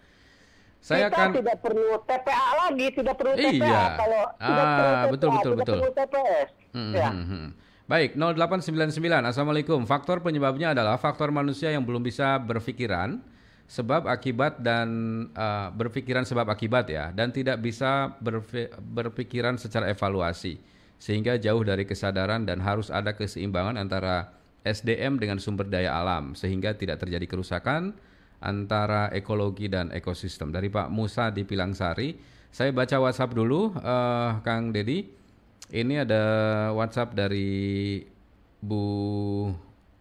Saya kita akan tidak perlu TPA lagi, tidak perlu TPA Iya. kalau tidak Ah, perlu TPA, betul, betul, tidak betul. perlu TPS. Hmm, ya. hmm, hmm. Baik, 0899. Assalamualaikum. Faktor penyebabnya adalah faktor manusia yang belum bisa berpikiran sebab akibat dan uh, berpikiran sebab akibat ya dan tidak bisa berpikiran secara evaluasi sehingga jauh dari kesadaran dan harus ada keseimbangan antara SDM dengan sumber daya alam sehingga tidak terjadi kerusakan antara ekologi dan ekosistem. Dari Pak Musa di Pilangsari, saya baca WhatsApp dulu, eh, Kang Dedi. Ini ada WhatsApp dari Bu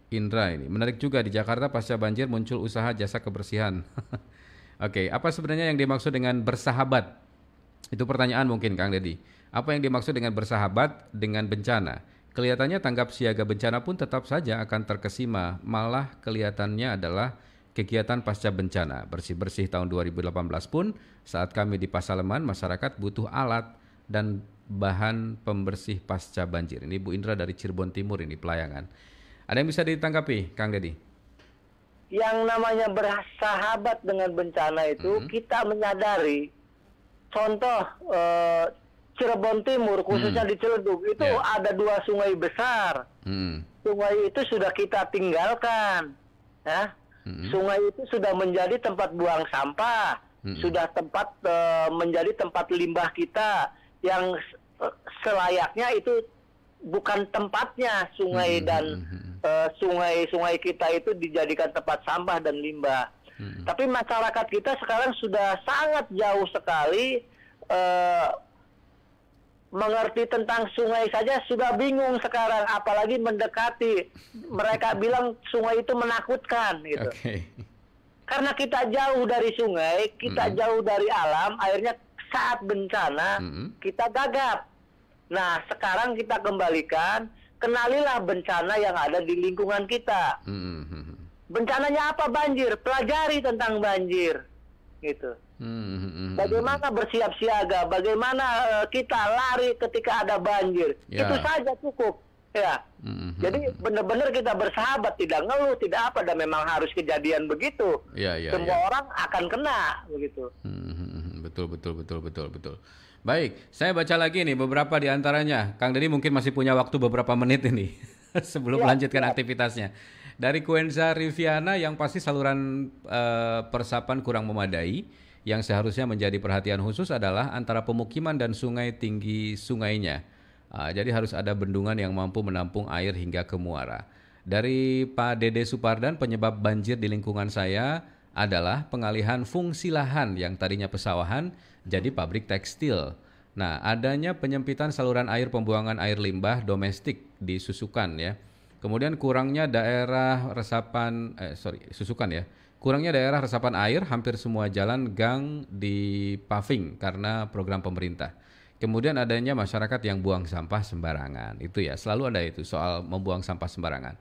Indra ini. Menarik juga di Jakarta pasca banjir muncul usaha jasa kebersihan. Oke, apa sebenarnya yang dimaksud dengan bersahabat? Itu pertanyaan mungkin Kang Dedi. Apa yang dimaksud dengan bersahabat dengan bencana? Kelihatannya tanggap siaga bencana pun tetap saja akan terkesima, malah kelihatannya adalah kegiatan pasca bencana. Bersih-bersih tahun 2018 pun saat kami di Pasaleman masyarakat butuh alat dan bahan pembersih pasca banjir. Ini Bu Indra dari Cirebon Timur ini pelayangan. Ada yang bisa ditanggapi, Kang Dedi? Yang namanya bersahabat dengan bencana itu Hmm. kita menyadari contoh eh, Cirebon Timur, khususnya di Ciledug, itu Ya. ada dua sungai besar. Hmm. Sungai itu sudah kita tinggalkan, ya. Hmm. Sungai itu sudah menjadi tempat buang sampah, Mm-mm. sudah tempat eh, menjadi tempat limbah kita yang eh, selayaknya itu bukan tempatnya sungai Mm-mm, dan mm-mm. eh, sungai-sungai kita itu dijadikan tempat sampah dan limbah. Mm-mm. Tapi masyarakat kita sekarang sudah sangat jauh sekali eh, mengerti tentang sungai saja sudah bingung sekarang, apalagi mendekati. Mereka bilang sungai itu menakutkan gitu. Oke. Karena kita jauh dari sungai, kita Mm-mm. jauh dari alam, akhirnya saat bencana Mm-mm. kita gagap. Nah, sekarang kita kembalikan, kenalilah bencana yang ada di lingkungan kita. Hmm. Bencananya apa banjir? Pelajari tentang banjir. Gitu. Hmm. Bagaimana bersiap siaga, bagaimana eh, kita lari ketika ada banjir. Ya. Itu saja cukup. Ya. Hmm. Jadi benar-benar kita bersahabat, tidak ngeluh, tidak apa dan memang harus kejadian begitu. Ya, ya, Semua ya. orang akan kena begitu. Hmm, betul betul betul betul betul. Baik, saya baca lagi nih beberapa di antaranya. Kang Deddy mungkin masih punya waktu beberapa menit ini sebelum Ya, melanjutkan ya. aktivitasnya. Dari Kuenza Riviana yang pasti saluran eh, persapan kurang memadai. Yang seharusnya menjadi perhatian khusus adalah antara pemukiman dan sungai tinggi sungainya. Ah, jadi harus ada bendungan yang mampu menampung air hingga ke muara. Dari Pak Dede Supardan, penyebab banjir di lingkungan saya adalah pengalihan fungsi lahan yang tadinya pesawahan jadi pabrik tekstil. Nah, adanya penyempitan saluran air pembuangan air limbah domestik di Susukan ya. Kemudian kurangnya daerah resapan eh sorry, Susukan ya. Kurangnya daerah resapan air hampir semua jalan gang di paving karena program pemerintah. Kemudian adanya masyarakat yang buang sampah sembarangan. Itu ya, selalu ada itu soal membuang sampah sembarangan.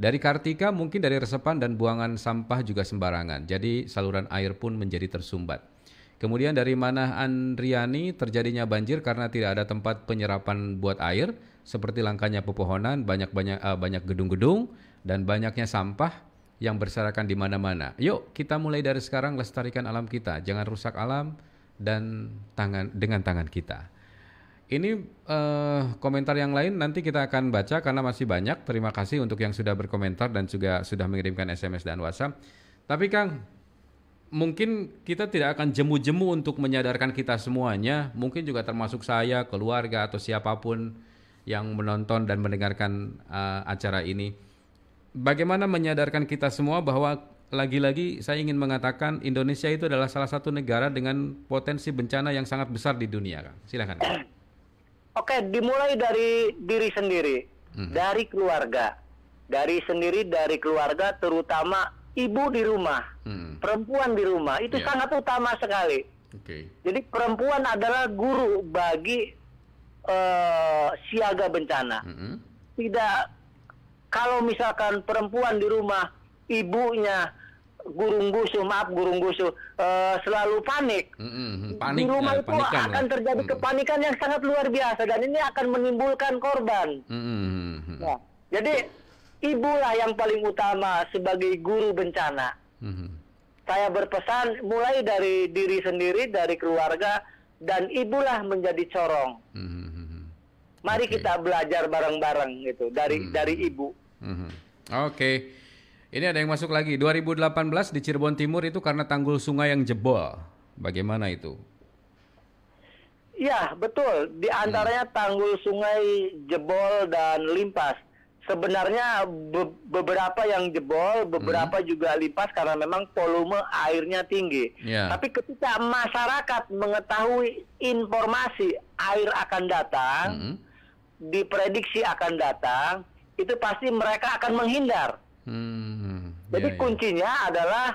Dari Kartika mungkin dari resepan dan buangan sampah juga sembarangan. Jadi saluran air pun menjadi tersumbat. Kemudian dari mana Andriani terjadinya banjir karena tidak ada tempat penyerapan buat air seperti langkanya pepohonan, banyak-banyak eh, banyak gedung-gedung dan banyaknya sampah yang berserakan di mana-mana. Yuk, kita mulai dari sekarang lestarikan alam kita. Jangan rusak alam dan tangan dengan tangan kita. Ini eh, komentar yang lain nanti kita akan baca karena masih banyak. Terima kasih untuk yang sudah berkomentar dan juga sudah mengirimkan SMS dan WhatsApp. Tapi Kang, mungkin kita tidak akan jemu-jemu untuk menyadarkan kita semuanya. Mungkin juga termasuk saya, keluarga atau siapa pun yang menonton dan mendengarkan eh, acara ini. Bagaimana menyadarkan kita semua bahwa lagi-lagi saya ingin mengatakan Indonesia itu adalah salah satu negara dengan potensi bencana yang sangat besar di dunia, Kang. Silakan. Oke, dimulai dari diri sendiri, Mhm. dari keluarga, dari sendiri dari keluarga, terutama ibu di rumah, Hmm. perempuan di rumah itu Ya. sangat utama sekali. Oke. Jadi perempuan adalah guru bagi eh, siaga bencana. Mm-mm. Tidak kalau misalkan perempuan di rumah ibunya gurung gusuh, maaf gurung gusuh, eh, selalu panik. Mm-mm. di Panik, rumah eh, itu panikan akan lah. terjadi Mm-mm. kepanikan yang sangat luar biasa dan ini akan menimbulkan korban. Mm-mm. Ya. Jadi ibulah yang paling utama sebagai guru bencana. Mm-mm. Saya berpesan mulai dari diri sendiri, dari keluarga dan ibulah menjadi corong. Mm-mm. Mari Oke. kita belajar bareng-bareng gitu dari Hmm. dari ibu. Mhm. Oke. Ini ada yang masuk lagi. 2018 di Cirebon Timur itu karena tanggul sungai yang jebol. Bagaimana itu? Ya, betul. Di antaranya tanggul sungai jebol dan limpas. Sebenarnya be- beberapa yang jebol, beberapa juga limpas karena memang volume airnya tinggi. Ya. Tapi ketika masyarakat mengetahui informasi air akan datang, Mhm. Diprediksi akan datang, itu pasti mereka akan menghindar. Hmm. Jadi Ya, ya. kuncinya adalah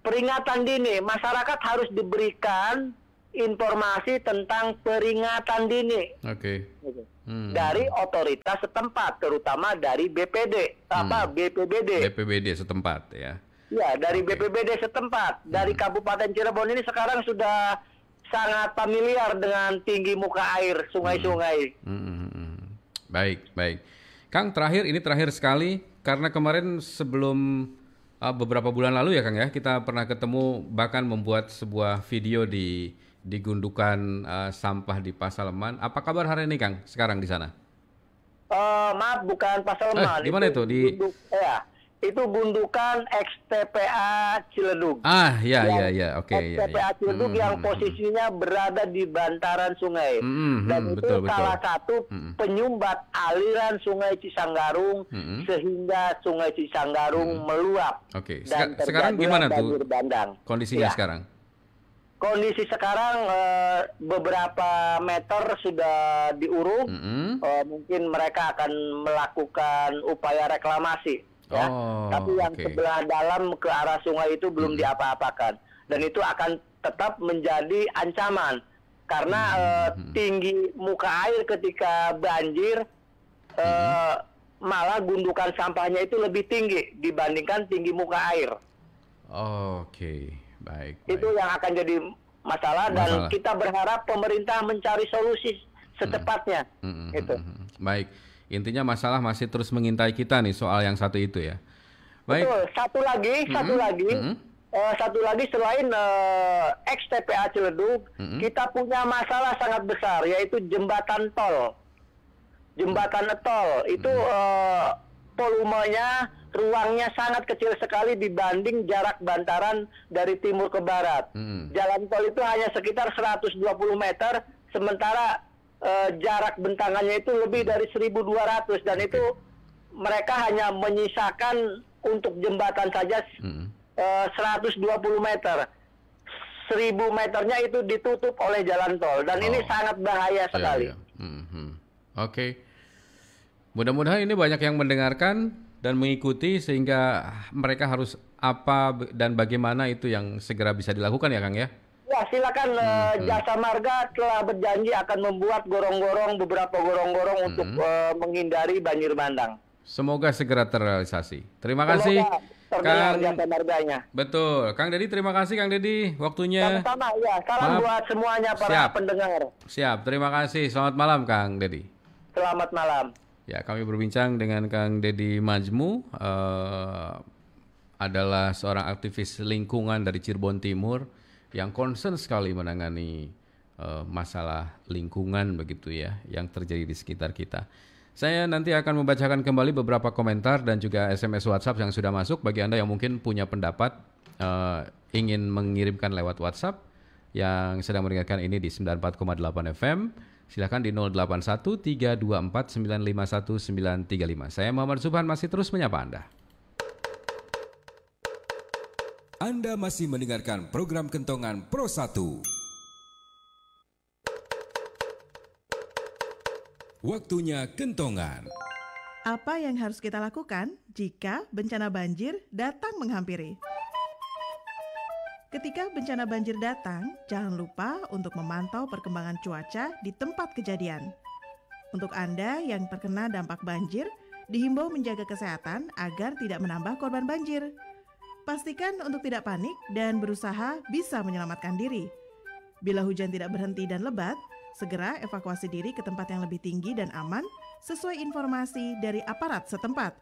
peringatan dini. Masyarakat harus diberikan informasi tentang peringatan dini Oke. gitu. Hmm. dari otoritas setempat, terutama dari BPD, apa Hmm. BPBD. BPBD setempat ya. Ya, dari. Hmm. BPBD setempat. Dari Kabupaten Cirebon ini sekarang sudah sangat familiar dengan tinggi muka air sungai-sungai. Hmm. Baik, baik. Kang, terakhir ini terakhir sekali karena kemarin sebelum uh, beberapa bulan lalu ya Kang ya, kita pernah ketemu bahkan membuat sebuah video di di gundukan uh, sampah di Pasaleman. Apa kabar hari ini Kang sekarang di sana? Uh, maaf bukan Pasaleman. Eh, di mana itu? Di gunduk, ya, itu gundukan XTPA Ciledug. Ah, ya, ya, ya, oke. Okay, XTPA ya, ya. Ciledug hmm, yang hmm, posisinya berada di bantaran sungai. Hmm, Dan hmm, itu betul, salah betul. satu Hmm. penyumbat aliran sungai Cisanggarung Hmm. sehingga sungai Cisanggarung meluap. Oke, Dan Seka- sekarang gimana tuh bandang. kondisinya Ya. sekarang? Kondisi sekarang eh, beberapa meter sudah diuruk. Mm-mm. Eh, mungkin mereka akan melakukan upaya reklamasi. Ya. Oh, Tapi yang oke. sebelah dalam ke arah sungai itu belum diapa-apakan. Dan itu akan tetap menjadi ancaman. Karena eh, tinggi muka air ketika banjir eh, malah gundukan sampahnya itu lebih tinggi dibandingkan tinggi muka air. Oke, baik. itu baik. yang akan jadi masalah, dan Masalah. kita berharap pemerintah mencari solusi secepatnya Mm-mm, gitu. mm-mm. Baik, intinya masalah masih terus mengintai kita nih soal yang satu itu ya. Baik. Betul. Satu lagi, satu lagi, mm-mm. eh, satu lagi selain eh, ex TPA Ciledug, Mm-mm. kita punya masalah sangat besar yaitu jembatan tol. Jembatan tol itu eh, volumenya, ruangnya sangat kecil sekali dibanding jarak bantaran dari timur ke barat. Mm-mm. Jalan tol itu hanya sekitar 120 meter, sementara eh, jarak bentangannya itu lebih dari 1.200 dan itu mereka hanya menyisakan untuk jembatan saja Mm-mm. eh, 120 meter. 1000 meternya itu ditutup oleh jalan tol dan ini Oh. sangat bahaya Iya, sekali. iya. Mhm. Oke. Mudah-mudahan ini banyak yang mendengarkan dan mengikuti sehingga mereka harus apa dan bagaimana itu yang segera bisa dilakukan ya Kang ya. Ya, silakan Hmm, Jasa Marga telah berjanji akan membuat gorong-gorong beberapa gorong-gorong Hmm. untuk eh, menghindari banjir bandang. Semoga segera terrealisasi. Terima kasih Semoga terdengar Kang. Jasa Marganya. Betul, Kang Dedi terima kasih Kang Dedi waktunya. Sama-sama ya, salam Maaf. buat semuanya para Siap. pendengar. Siap, terima kasih. Selamat malam Kang Dedi. Selamat malam. Ya, kami berbincang dengan Kang Dedi Majmu, eh, adalah seorang aktivis lingkungan dari Cirebon Timur yang concern sekali menangani eh, masalah lingkungan begitu ya, yang terjadi di sekitar kita. Saya nanti akan membacakan kembali beberapa komentar dan juga SMS WhatsApp yang sudah masuk bagi Anda yang mungkin punya pendapat eh, ingin mengirimkan lewat WhatsApp yang sedang mendengarkan ini di 94,8 FM. Silakan di 081 324 951 935. Saya Muhammad Subhan masih terus menyapa Anda. Anda masih mendengarkan program Kentongan Pro 1. Waktunya Kentongan. Apa yang harus kita lakukan jika bencana banjir datang menghampiri? Ketika bencana banjir datang, jangan lupa untuk memantau perkembangan cuaca di tempat kejadian. Untuk Anda yang terkena dampak banjir, dihimbau menjaga kesehatan agar tidak menambah korban banjir. Pastikan untuk tidak panik dan berusaha bisa menyelamatkan diri. Bila hujan tidak berhenti dan lebat, segera evakuasi diri ke tempat yang lebih tinggi dan aman sesuai informasi dari aparat setempat.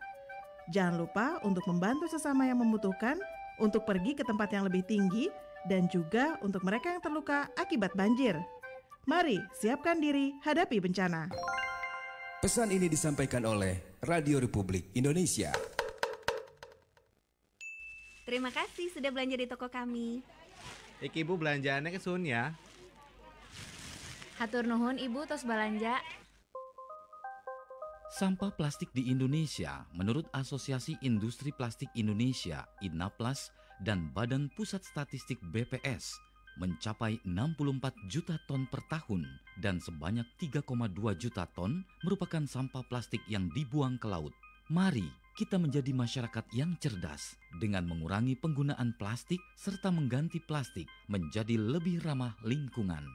Jangan lupa untuk membantu sesama yang membutuhkan untuk pergi ke tempat yang lebih tinggi dan juga untuk mereka yang terluka akibat banjir. Mari siapkan diri hadapi bencana. Pesan ini disampaikan oleh Radio Republik Indonesia. Terima kasih sudah belanja di toko kami. Iki ibu belanjaannya ke Sun ya. Hatur nuhun ibu tos belanja. Sampah plastik di Indonesia, menurut Asosiasi Industri Plastik Indonesia (INAPLAS) dan Badan Pusat Statistik BPS, mencapai 64 juta ton per tahun dan sebanyak 3,2 juta ton merupakan sampah plastik yang dibuang ke laut. Mari kita menjadi masyarakat yang cerdas dengan mengurangi penggunaan plastik serta mengganti plastik menjadi lebih ramah lingkungan.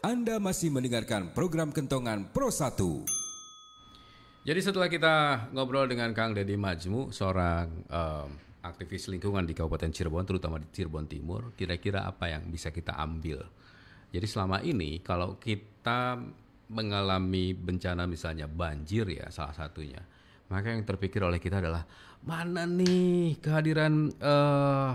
Anda masih mendengarkan program Kentongan Pro 1. Jadi setelah kita ngobrol dengan Kang Deddy Majmu, seorang em, aktivis lingkungan di Kabupaten Cirebon, terutama di Cirebon Timur, kira-kira apa yang bisa kita ambil? Jadi selama ini kalau kita mengalami bencana misalnya banjir ya salah satunya, maka yang terpikir oleh kita adalah mana nih kehadiran eh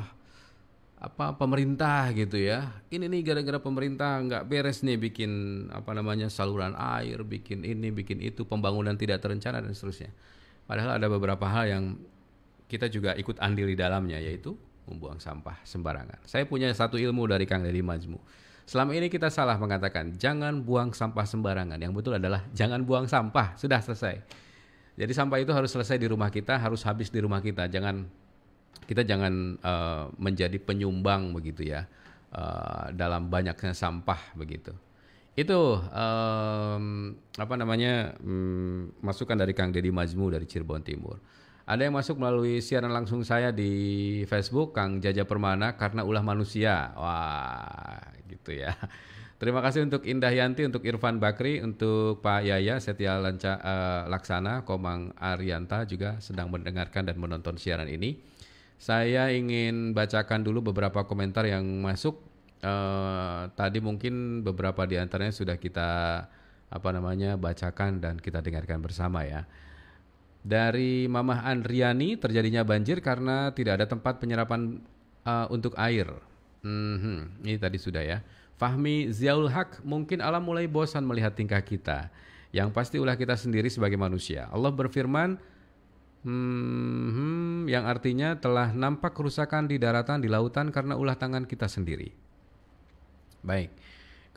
apa pemerintah gitu ya. Ini nih gara-gara pemerintah nggak beres nih bikin apa namanya saluran air, bikin ini, bikin itu, pembangunan tidak terencana dan seterusnya. Padahal ada beberapa hal yang kita juga ikut andil di dalamnya yaitu membuang sampah sembarangan. Saya punya satu ilmu dari Kang Deddy Majmu. Selama ini kita salah mengatakan jangan buang sampah sembarangan. Yang betul adalah jangan buang sampah. Sudah selesai. Jadi sampah itu harus selesai di rumah kita, harus habis di rumah kita. Jangan kita jangan uh, menjadi penyumbang begitu ya uh, dalam banyaknya sampah begitu. Itu um, apa namanya um, masukan dari Kang Deddy Majmu dari Cirebon Timur. Ada yang masuk melalui siaran langsung saya di Facebook Kang Jaja Permana karena ulah manusia. Wah, gitu ya. Terima kasih untuk Indah Yanti, untuk Irfan Bakri, untuk Pak Yaya Setia Lanca, uh, Laksana, Komang Arianta juga sedang mendengarkan dan menonton siaran ini. Saya ingin bacakan dulu beberapa komentar yang masuk. Uh, tadi mungkin beberapa di antaranya sudah kita apa namanya bacakan dan kita dengarkan bersama ya. Dari Mamah Andriani terjadinya banjir karena tidak ada tempat penyerapan uh, untuk air. Hmm, ini tadi sudah ya. Fahmi Ziaul Haq, mungkin alam mulai bosan melihat tingkah kita. Yang pasti ulah kita sendiri sebagai manusia. Allah berfirman, Hmm, yang artinya telah nampak kerusakan di daratan, di lautan karena ulah tangan kita sendiri. Baik.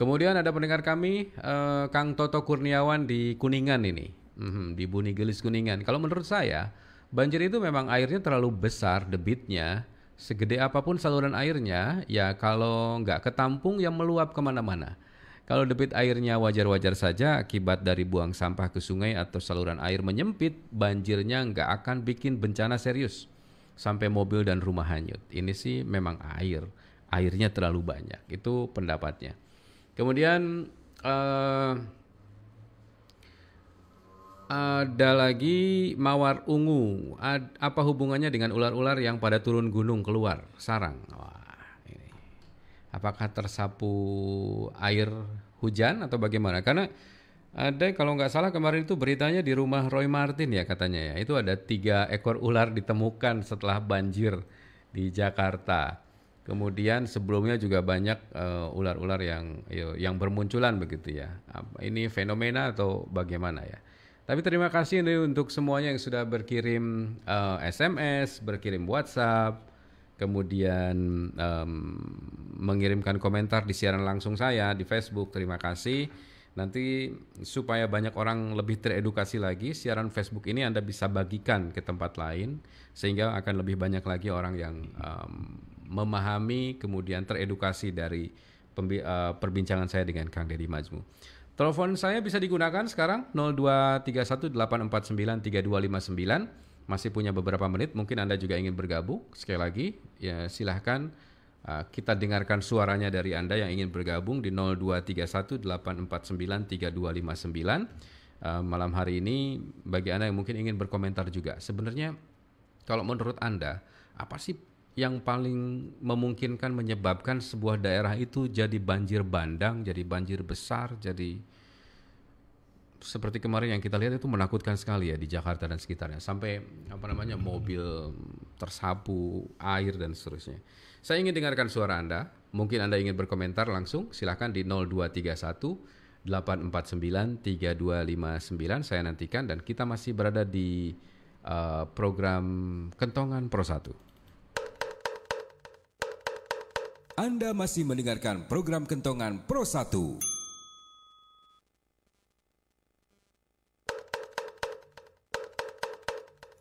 Kemudian ada pendengar kami, eh, Kang Toto Kurniawan di Kuningan ini, hmm, di Buni Gelis Kuningan. Kalau menurut saya, banjir itu memang airnya terlalu besar, debitnya, segede apa pun saluran airnya, ya kalau nggak ketampung yang meluap ke mana-mana. Kalau debit airnya wajar-wajar saja akibat dari buang sampah ke sungai atau saluran air menyempit, banjirnya nggak akan bikin bencana serius sampai mobil dan rumah hanyut. Ini sih memang air, airnya terlalu banyak. Itu pendapatnya. Kemudian uh, ada lagi mawar ungu. Ad, apa hubungannya dengan ular-ular yang pada turun gunung keluar sarang? Wah, apakah tersapu air hujan atau bagaimana? Karena ada kalau nggak salah kemarin itu beritanya di rumah Roy Martin ya katanya ya itu ada tiga ekor ular ditemukan setelah banjir di Jakarta. Kemudian sebelumnya juga banyak uh, ular-ular yang yang bermunculan begitu ya. Ini fenomena atau bagaimana ya? Tapi terima kasih nih untuk semuanya yang sudah berkirim uh, eh, SMS, berkirim WhatsApp, kemudian um, mengirimkan komentar di siaran langsung saya di Facebook. Terima kasih. Nanti supaya banyak orang lebih teredukasi lagi, siaran Facebook ini Anda bisa bagikan ke tempat lain sehingga akan lebih banyak lagi orang yang um, memahami kemudian teredukasi dari uh, perbincangan saya dengan Kang Deddy Majmu. Telepon saya bisa digunakan sekarang 02318493259 masih punya beberapa menit, mungkin Anda juga ingin bergabung. Sekali lagi, ya silahkan uh, kita dengarkan suaranya dari Anda yang ingin bergabung di 02318493259. Uh, malam hari ini, bagi Anda yang mungkin ingin berkomentar juga, sebenarnya kalau menurut Anda, apa sih yang paling memungkinkan menyebabkan sebuah daerah itu jadi banjir bandang, jadi banjir besar, jadi seperti kemarin yang kita lihat itu menakutkan sekali ya di Jakarta dan sekitarnya sampai apa namanya mobil tersapu air dan seterusnya. Saya ingin dengarkan suara Anda. Mungkin Anda ingin berkomentar langsung silahkan di 0231 849 3259 saya nantikan dan kita masih berada di uh, program Kentongan Pro 1. Anda masih mendengarkan program Kentongan Pro 1.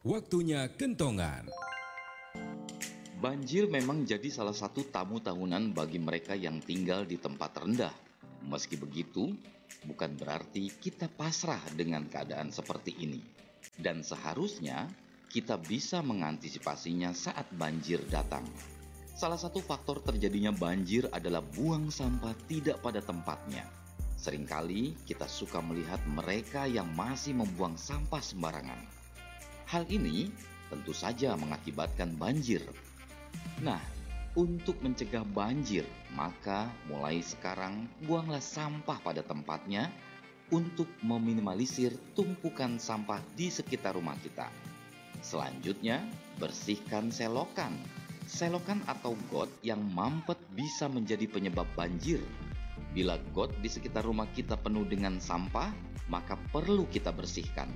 Waktunya kentongan. Banjir memang jadi salah satu tamu tahunan bagi mereka yang tinggal di tempat rendah. Meski begitu, bukan berarti kita pasrah dengan keadaan seperti ini. Dan seharusnya kita bisa mengantisipasinya saat banjir datang. Salah satu faktor terjadinya banjir adalah buang sampah tidak pada tempatnya. Seringkali kita suka melihat mereka yang masih membuang sampah sembarangan Hal ini tentu saja mengakibatkan banjir. Nah, untuk mencegah banjir, maka mulai sekarang buanglah sampah pada tempatnya untuk meminimalisir tumpukan sampah di sekitar rumah kita. Selanjutnya, bersihkan selokan Selokan atau got yang mampet bisa menjadi penyebab banjir. Bila got di sekitar rumah kita penuh dengan sampah, maka perlu kita bersihkan.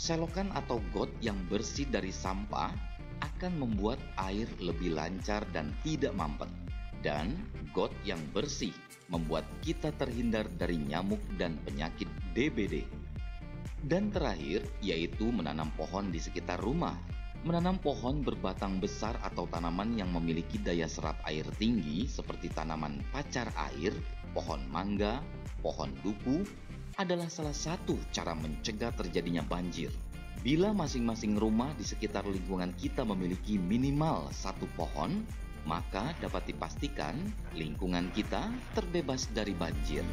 Selokan atau got yang bersih dari sampah akan membuat air lebih lancar dan tidak mampet. Dan got yang bersih membuat kita terhindar dari nyamuk dan penyakit DBD. Dan terakhir, yaitu menanam pohon di sekitar rumah. Menanam pohon berbatang besar atau tanaman yang memiliki daya serap air tinggi seperti tanaman pacar air, pohon mangga, pohon duku, adalah salah satu cara mencegah terjadinya banjir. Bila masing-masing rumah di sekitar lingkungan kita memiliki minimal satu pohon, maka dapat dipastikan lingkungan kita terbebas dari banjir.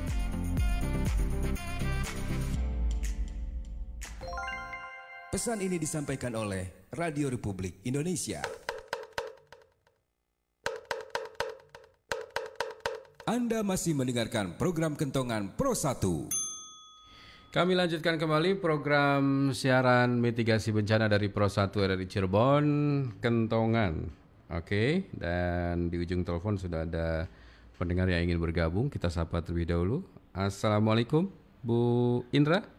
Pesan ini disampaikan oleh Radio Republik Indonesia. Anda masih mendengarkan program Kentongan Pro 1. Kami lanjutkan kembali program siaran mitigasi bencana dari Pro 1 RRI Cirebon, Kentongan. Oke, dan di ujung telepon sudah ada pendengar yang ingin bergabung. Kita sapa terlebih dahulu. Assalamualaikum, Bu Indra.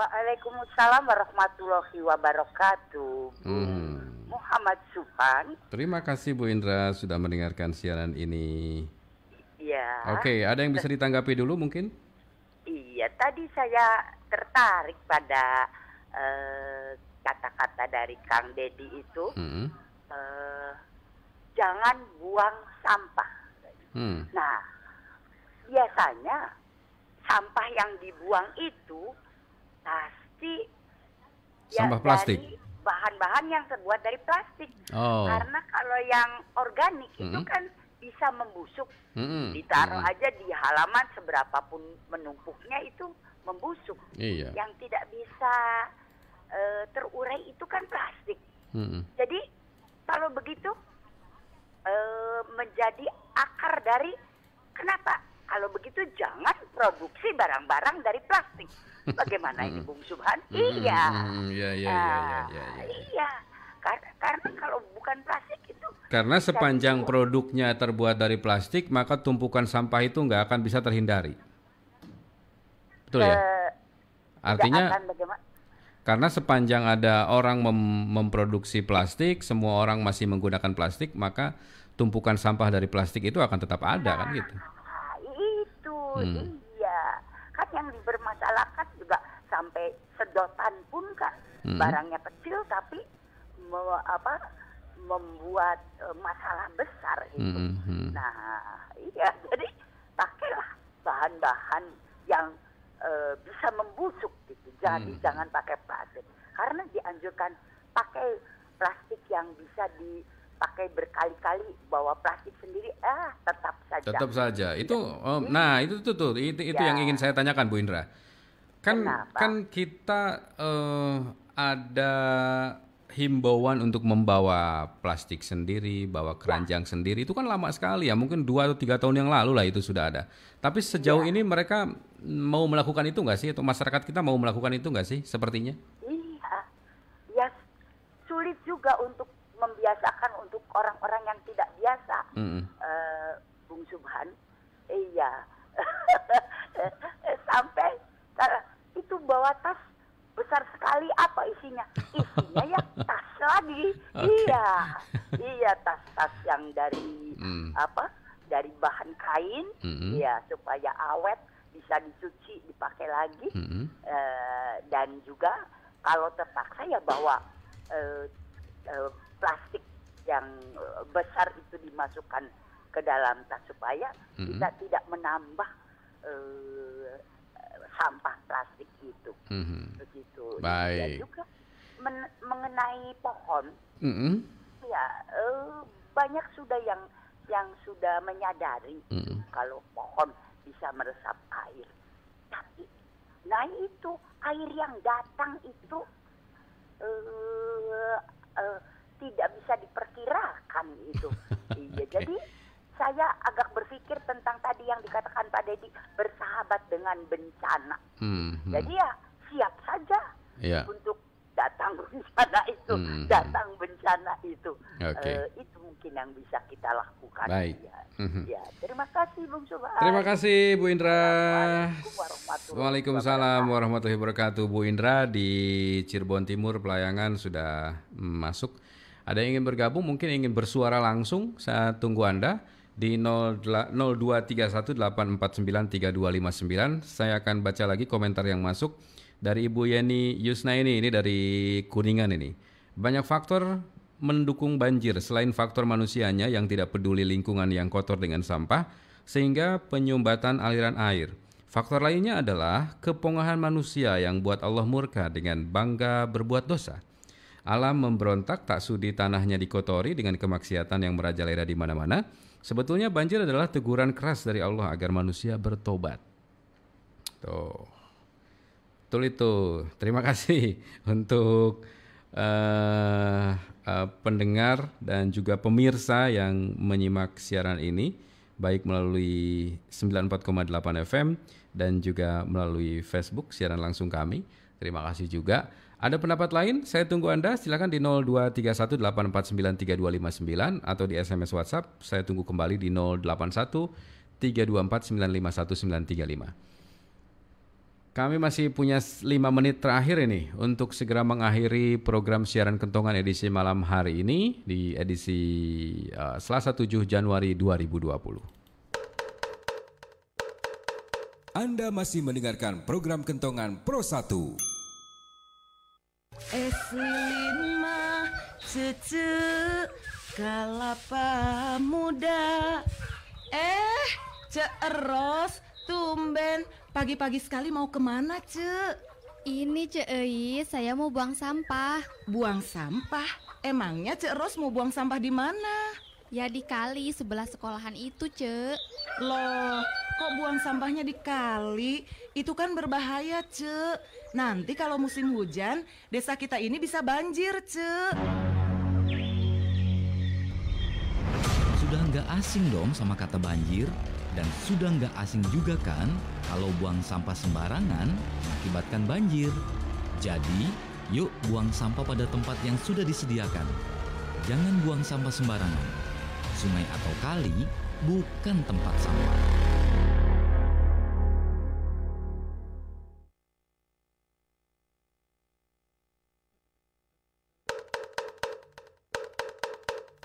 Waalaikumsalam warahmatullahi wabarakatuh. Hmm. Muhammad Supan. Terima kasih Bu Indra sudah mendengarkan siaran ini. Iya. Oke, ada yang bisa ditanggapi dulu mungkin? Iya, tadi saya tertarik pada eh, kata-kata dari Kang Dedi itu. Hmm. eh, jangan buang sampah. Hmm. Nah, biasanya sampah yang dibuang itu pasti ya Sampah plastik. dari bahan-bahan yang terbuat dari plastik. Oh. Karena kalau yang organik itu Mm-mm. kan bisa membusuk. Mm-mm. Ditaruh Mm-mm. aja di halaman seberapapun menumpuknya itu membusuk. Iya. Yang tidak bisa eh, terurai itu kan plastik. Mm-mm. Jadi kalau begitu eh, menjadi akar dari kenapa? Kalau begitu jangan produksi barang-barang dari plastik. Bagaimana ini Bung Subhan? Iya. Mm, Iya, iya, iya, iya, iya, iya. Iya. Karena, karena kalau bukan plastik itu Karena sepanjang produknya terbuat dari plastik, maka tumpukan sampah itu nggak akan bisa terhindari. Betul ya? eh, Artinya karena sepanjang ada orang mem- memproduksi plastik, semua orang masih menggunakan plastik, maka tumpukan sampah dari plastik itu akan tetap ada kan gitu. Hmm. iya. Kan yang dipermasalahkan juga sampai sedotan pun kan Hmm. barangnya kecil tapi me- apa membuat eh, masalah besar itu. Hmm, hmm. Nah, iya jadi pakailah bahan-bahan yang eh, bisa membusuk gitu. Jadi Hmm. jangan pakai plastik. Karena dianjurkan pakai plastik yang bisa dipakai berkali-kali bahwa plastik sendiri ah tetap saja. Tetap saja. Itu oh, nah itu tuh tuh itu itu Ya. yang ingin saya tanyakan Bu Indra. Kan Kenapa? kan kita eh, ada himbauan untuk membawa plastik sendiri, bawa keranjang sendiri. Itu kan lama sekali ya, mungkin dua atau tiga tahun yang lalu lah itu sudah ada. Tapi sejauh ini mereka mau melakukan itu nggak sih? Atau masyarakat kita mau melakukan itu nggak sih? Sepertinya. Iya, ya sulit juga untuk membiasakan untuk orang-orang yang tidak biasa, Mm-mm. Eh, Bung Subhan. Iya, sampai itu bawa tas besar sekali apa isinya? Isinya ya tas lagi. Oke. Iya, iya tas-tas yang dari Mm. apa? Dari bahan kain, Mm-mm. ya supaya awet bisa dicuci dipakai lagi. Mm-mm. Eh, dan juga kalau terpaksa ya bawa eh, eh, plastik yang eh, besar itu dimasukkan ke dalam tas supaya Mhm. kita tidak menambah eh, sampah plastik itu Mhm. begitu Baik. Dan juga men- mengenai pohon Mm-mm. ya eh, banyak sudah yang yang sudah menyadari Mm-mm. kalau pohon bisa meresap air. Tapi, nah itu air yang datang itu eh, eh, tidak bisa diperkirakan itu. iya, jadi saya agak berpikir tentang tadi yang dikatakan Pak Dedi bersahabat dengan bencana. Hmm, hmm. Jadi ya siap saja Iya. untuk datang bencana itu, Hmm. datang bencana itu. Oke. Eh, itu mungkin yang bisa kita lakukan. Baik. Ya. Mhm. Ya, terima kasih Bung Subhan. Terima kasih Bu Indra. Waalaikumsalam warahmatullahi wabarakatuh. Bu Indra di Cirebon Timur Pelayangan sudah masuk. Ada yang ingin bergabung, mungkin ingin bersuara langsung, saya tunggu Anda di 0231849329. Saya akan baca lagi komentar yang masuk dari Ibu Yeni Yusna ini, ini dari Kuningan ini. Banyak faktor mendukung banjir selain faktor manusianya yang tidak peduli lingkungan yang kotor dengan sampah sehingga penyumbatan aliran air. Faktor lainnya adalah kepongahan manusia yang buat Allah murka dengan bangga berbuat dosa. Alam memberontak tak sudi tanahnya dikotori dengan kemaksiatan yang merajalela di mana-mana. Sebetulnya banjir adalah teguran keras dari Allah agar manusia bertobat. Tuh. Betul itu. Terima kasih untuk eh, eh, pendengar dan juga pemirsa yang menyimak siaran ini baik melalui 94,8 FM dan juga melalui Facebook siaran langsung kami. Terima kasih juga. Ada pendapat lain? Saya tunggu Anda. Silakan di 0231849329 atau di SMS WhatsApp. Saya tunggu kembali di 081 324951935. Kami masih punya 5 menit terakhir ini untuk segera mengakhiri program siaran kentongan edisi malam hari ini di edisi uh, Selasa 7 Januari 2020. Anda masih mendengarkan program Kentongan Pro 1. Eslin mah cece kalapa muda Eh Cek Eros tumben pagi-pagi sekali mau ke mana Cek? Ini Cek Ei, saya mau buang sampah Buang sampah? Emangnya Cek Ros mau buang sampah di mana? Ya di kali sebelah sekolahan itu Cek Loh, kok buang sampahnya di kali? Itu kan berbahaya, Cek. Nanti kalau musim hujan, desa kita ini bisa banjir, Cek. Sudah nggak asing dong sama kata banjir? Dan sudah nggak asing juga kan kalau buang sampah sembarangan mengakibatkan banjir? Jadi, yuk buang sampah pada tempat yang sudah disediakan. Jangan buang sampah sembarangan. Sungai atau kali bukan tempat sampah.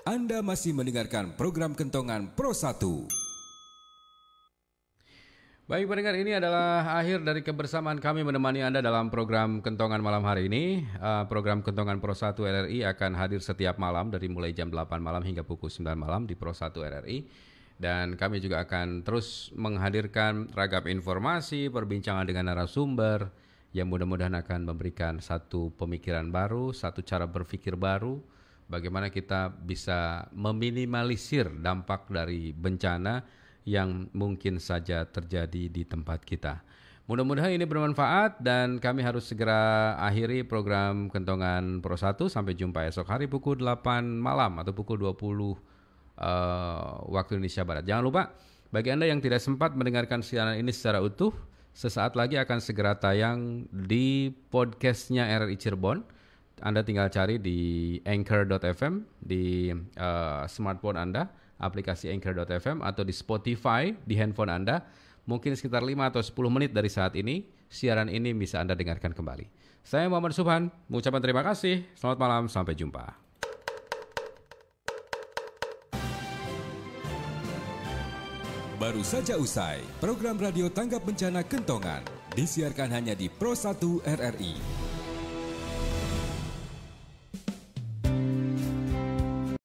Anda masih mendengarkan program Kentongan Pro 1. Baik pendengar, ini adalah akhir dari kebersamaan kami menemani Anda dalam program Kentongan malam hari ini. Uh, program Kentongan Pro 1 RRI akan hadir setiap malam dari mulai jam 8 malam hingga pukul 9 malam di Pro 1 RRI. Dan kami juga akan terus menghadirkan ragam informasi, perbincangan dengan narasumber yang mudah-mudahan akan memberikan satu pemikiran baru, satu cara berpikir baru, bagaimana kita bisa meminimalisir dampak dari bencana yang mungkin saja terjadi di tempat kita. Mudah-mudahan ini bermanfaat dan kami harus segera akhiri program Kentongan Pro 1 sampai jumpa esok hari pukul 8 malam atau pukul 20 uh, waktu Indonesia Barat. Jangan lupa bagi Anda yang tidak sempat mendengarkan siaran ini secara utuh, sesaat lagi akan segera tayang di podcastnya RRI Cirebon. Anda tinggal cari di anchor.fm di uh, smartphone Anda, aplikasi anchor.fm atau di Spotify di handphone Anda. Mungkin sekitar 5 atau 10 menit dari saat ini, siaran ini bisa Anda dengarkan kembali. Saya Muhammad Subhan, mengucapkan terima kasih. Selamat malam, sampai jumpa. Baru saja usai program radio tanggap bencana Kentongan disiarkan hanya di Pro 1 RRI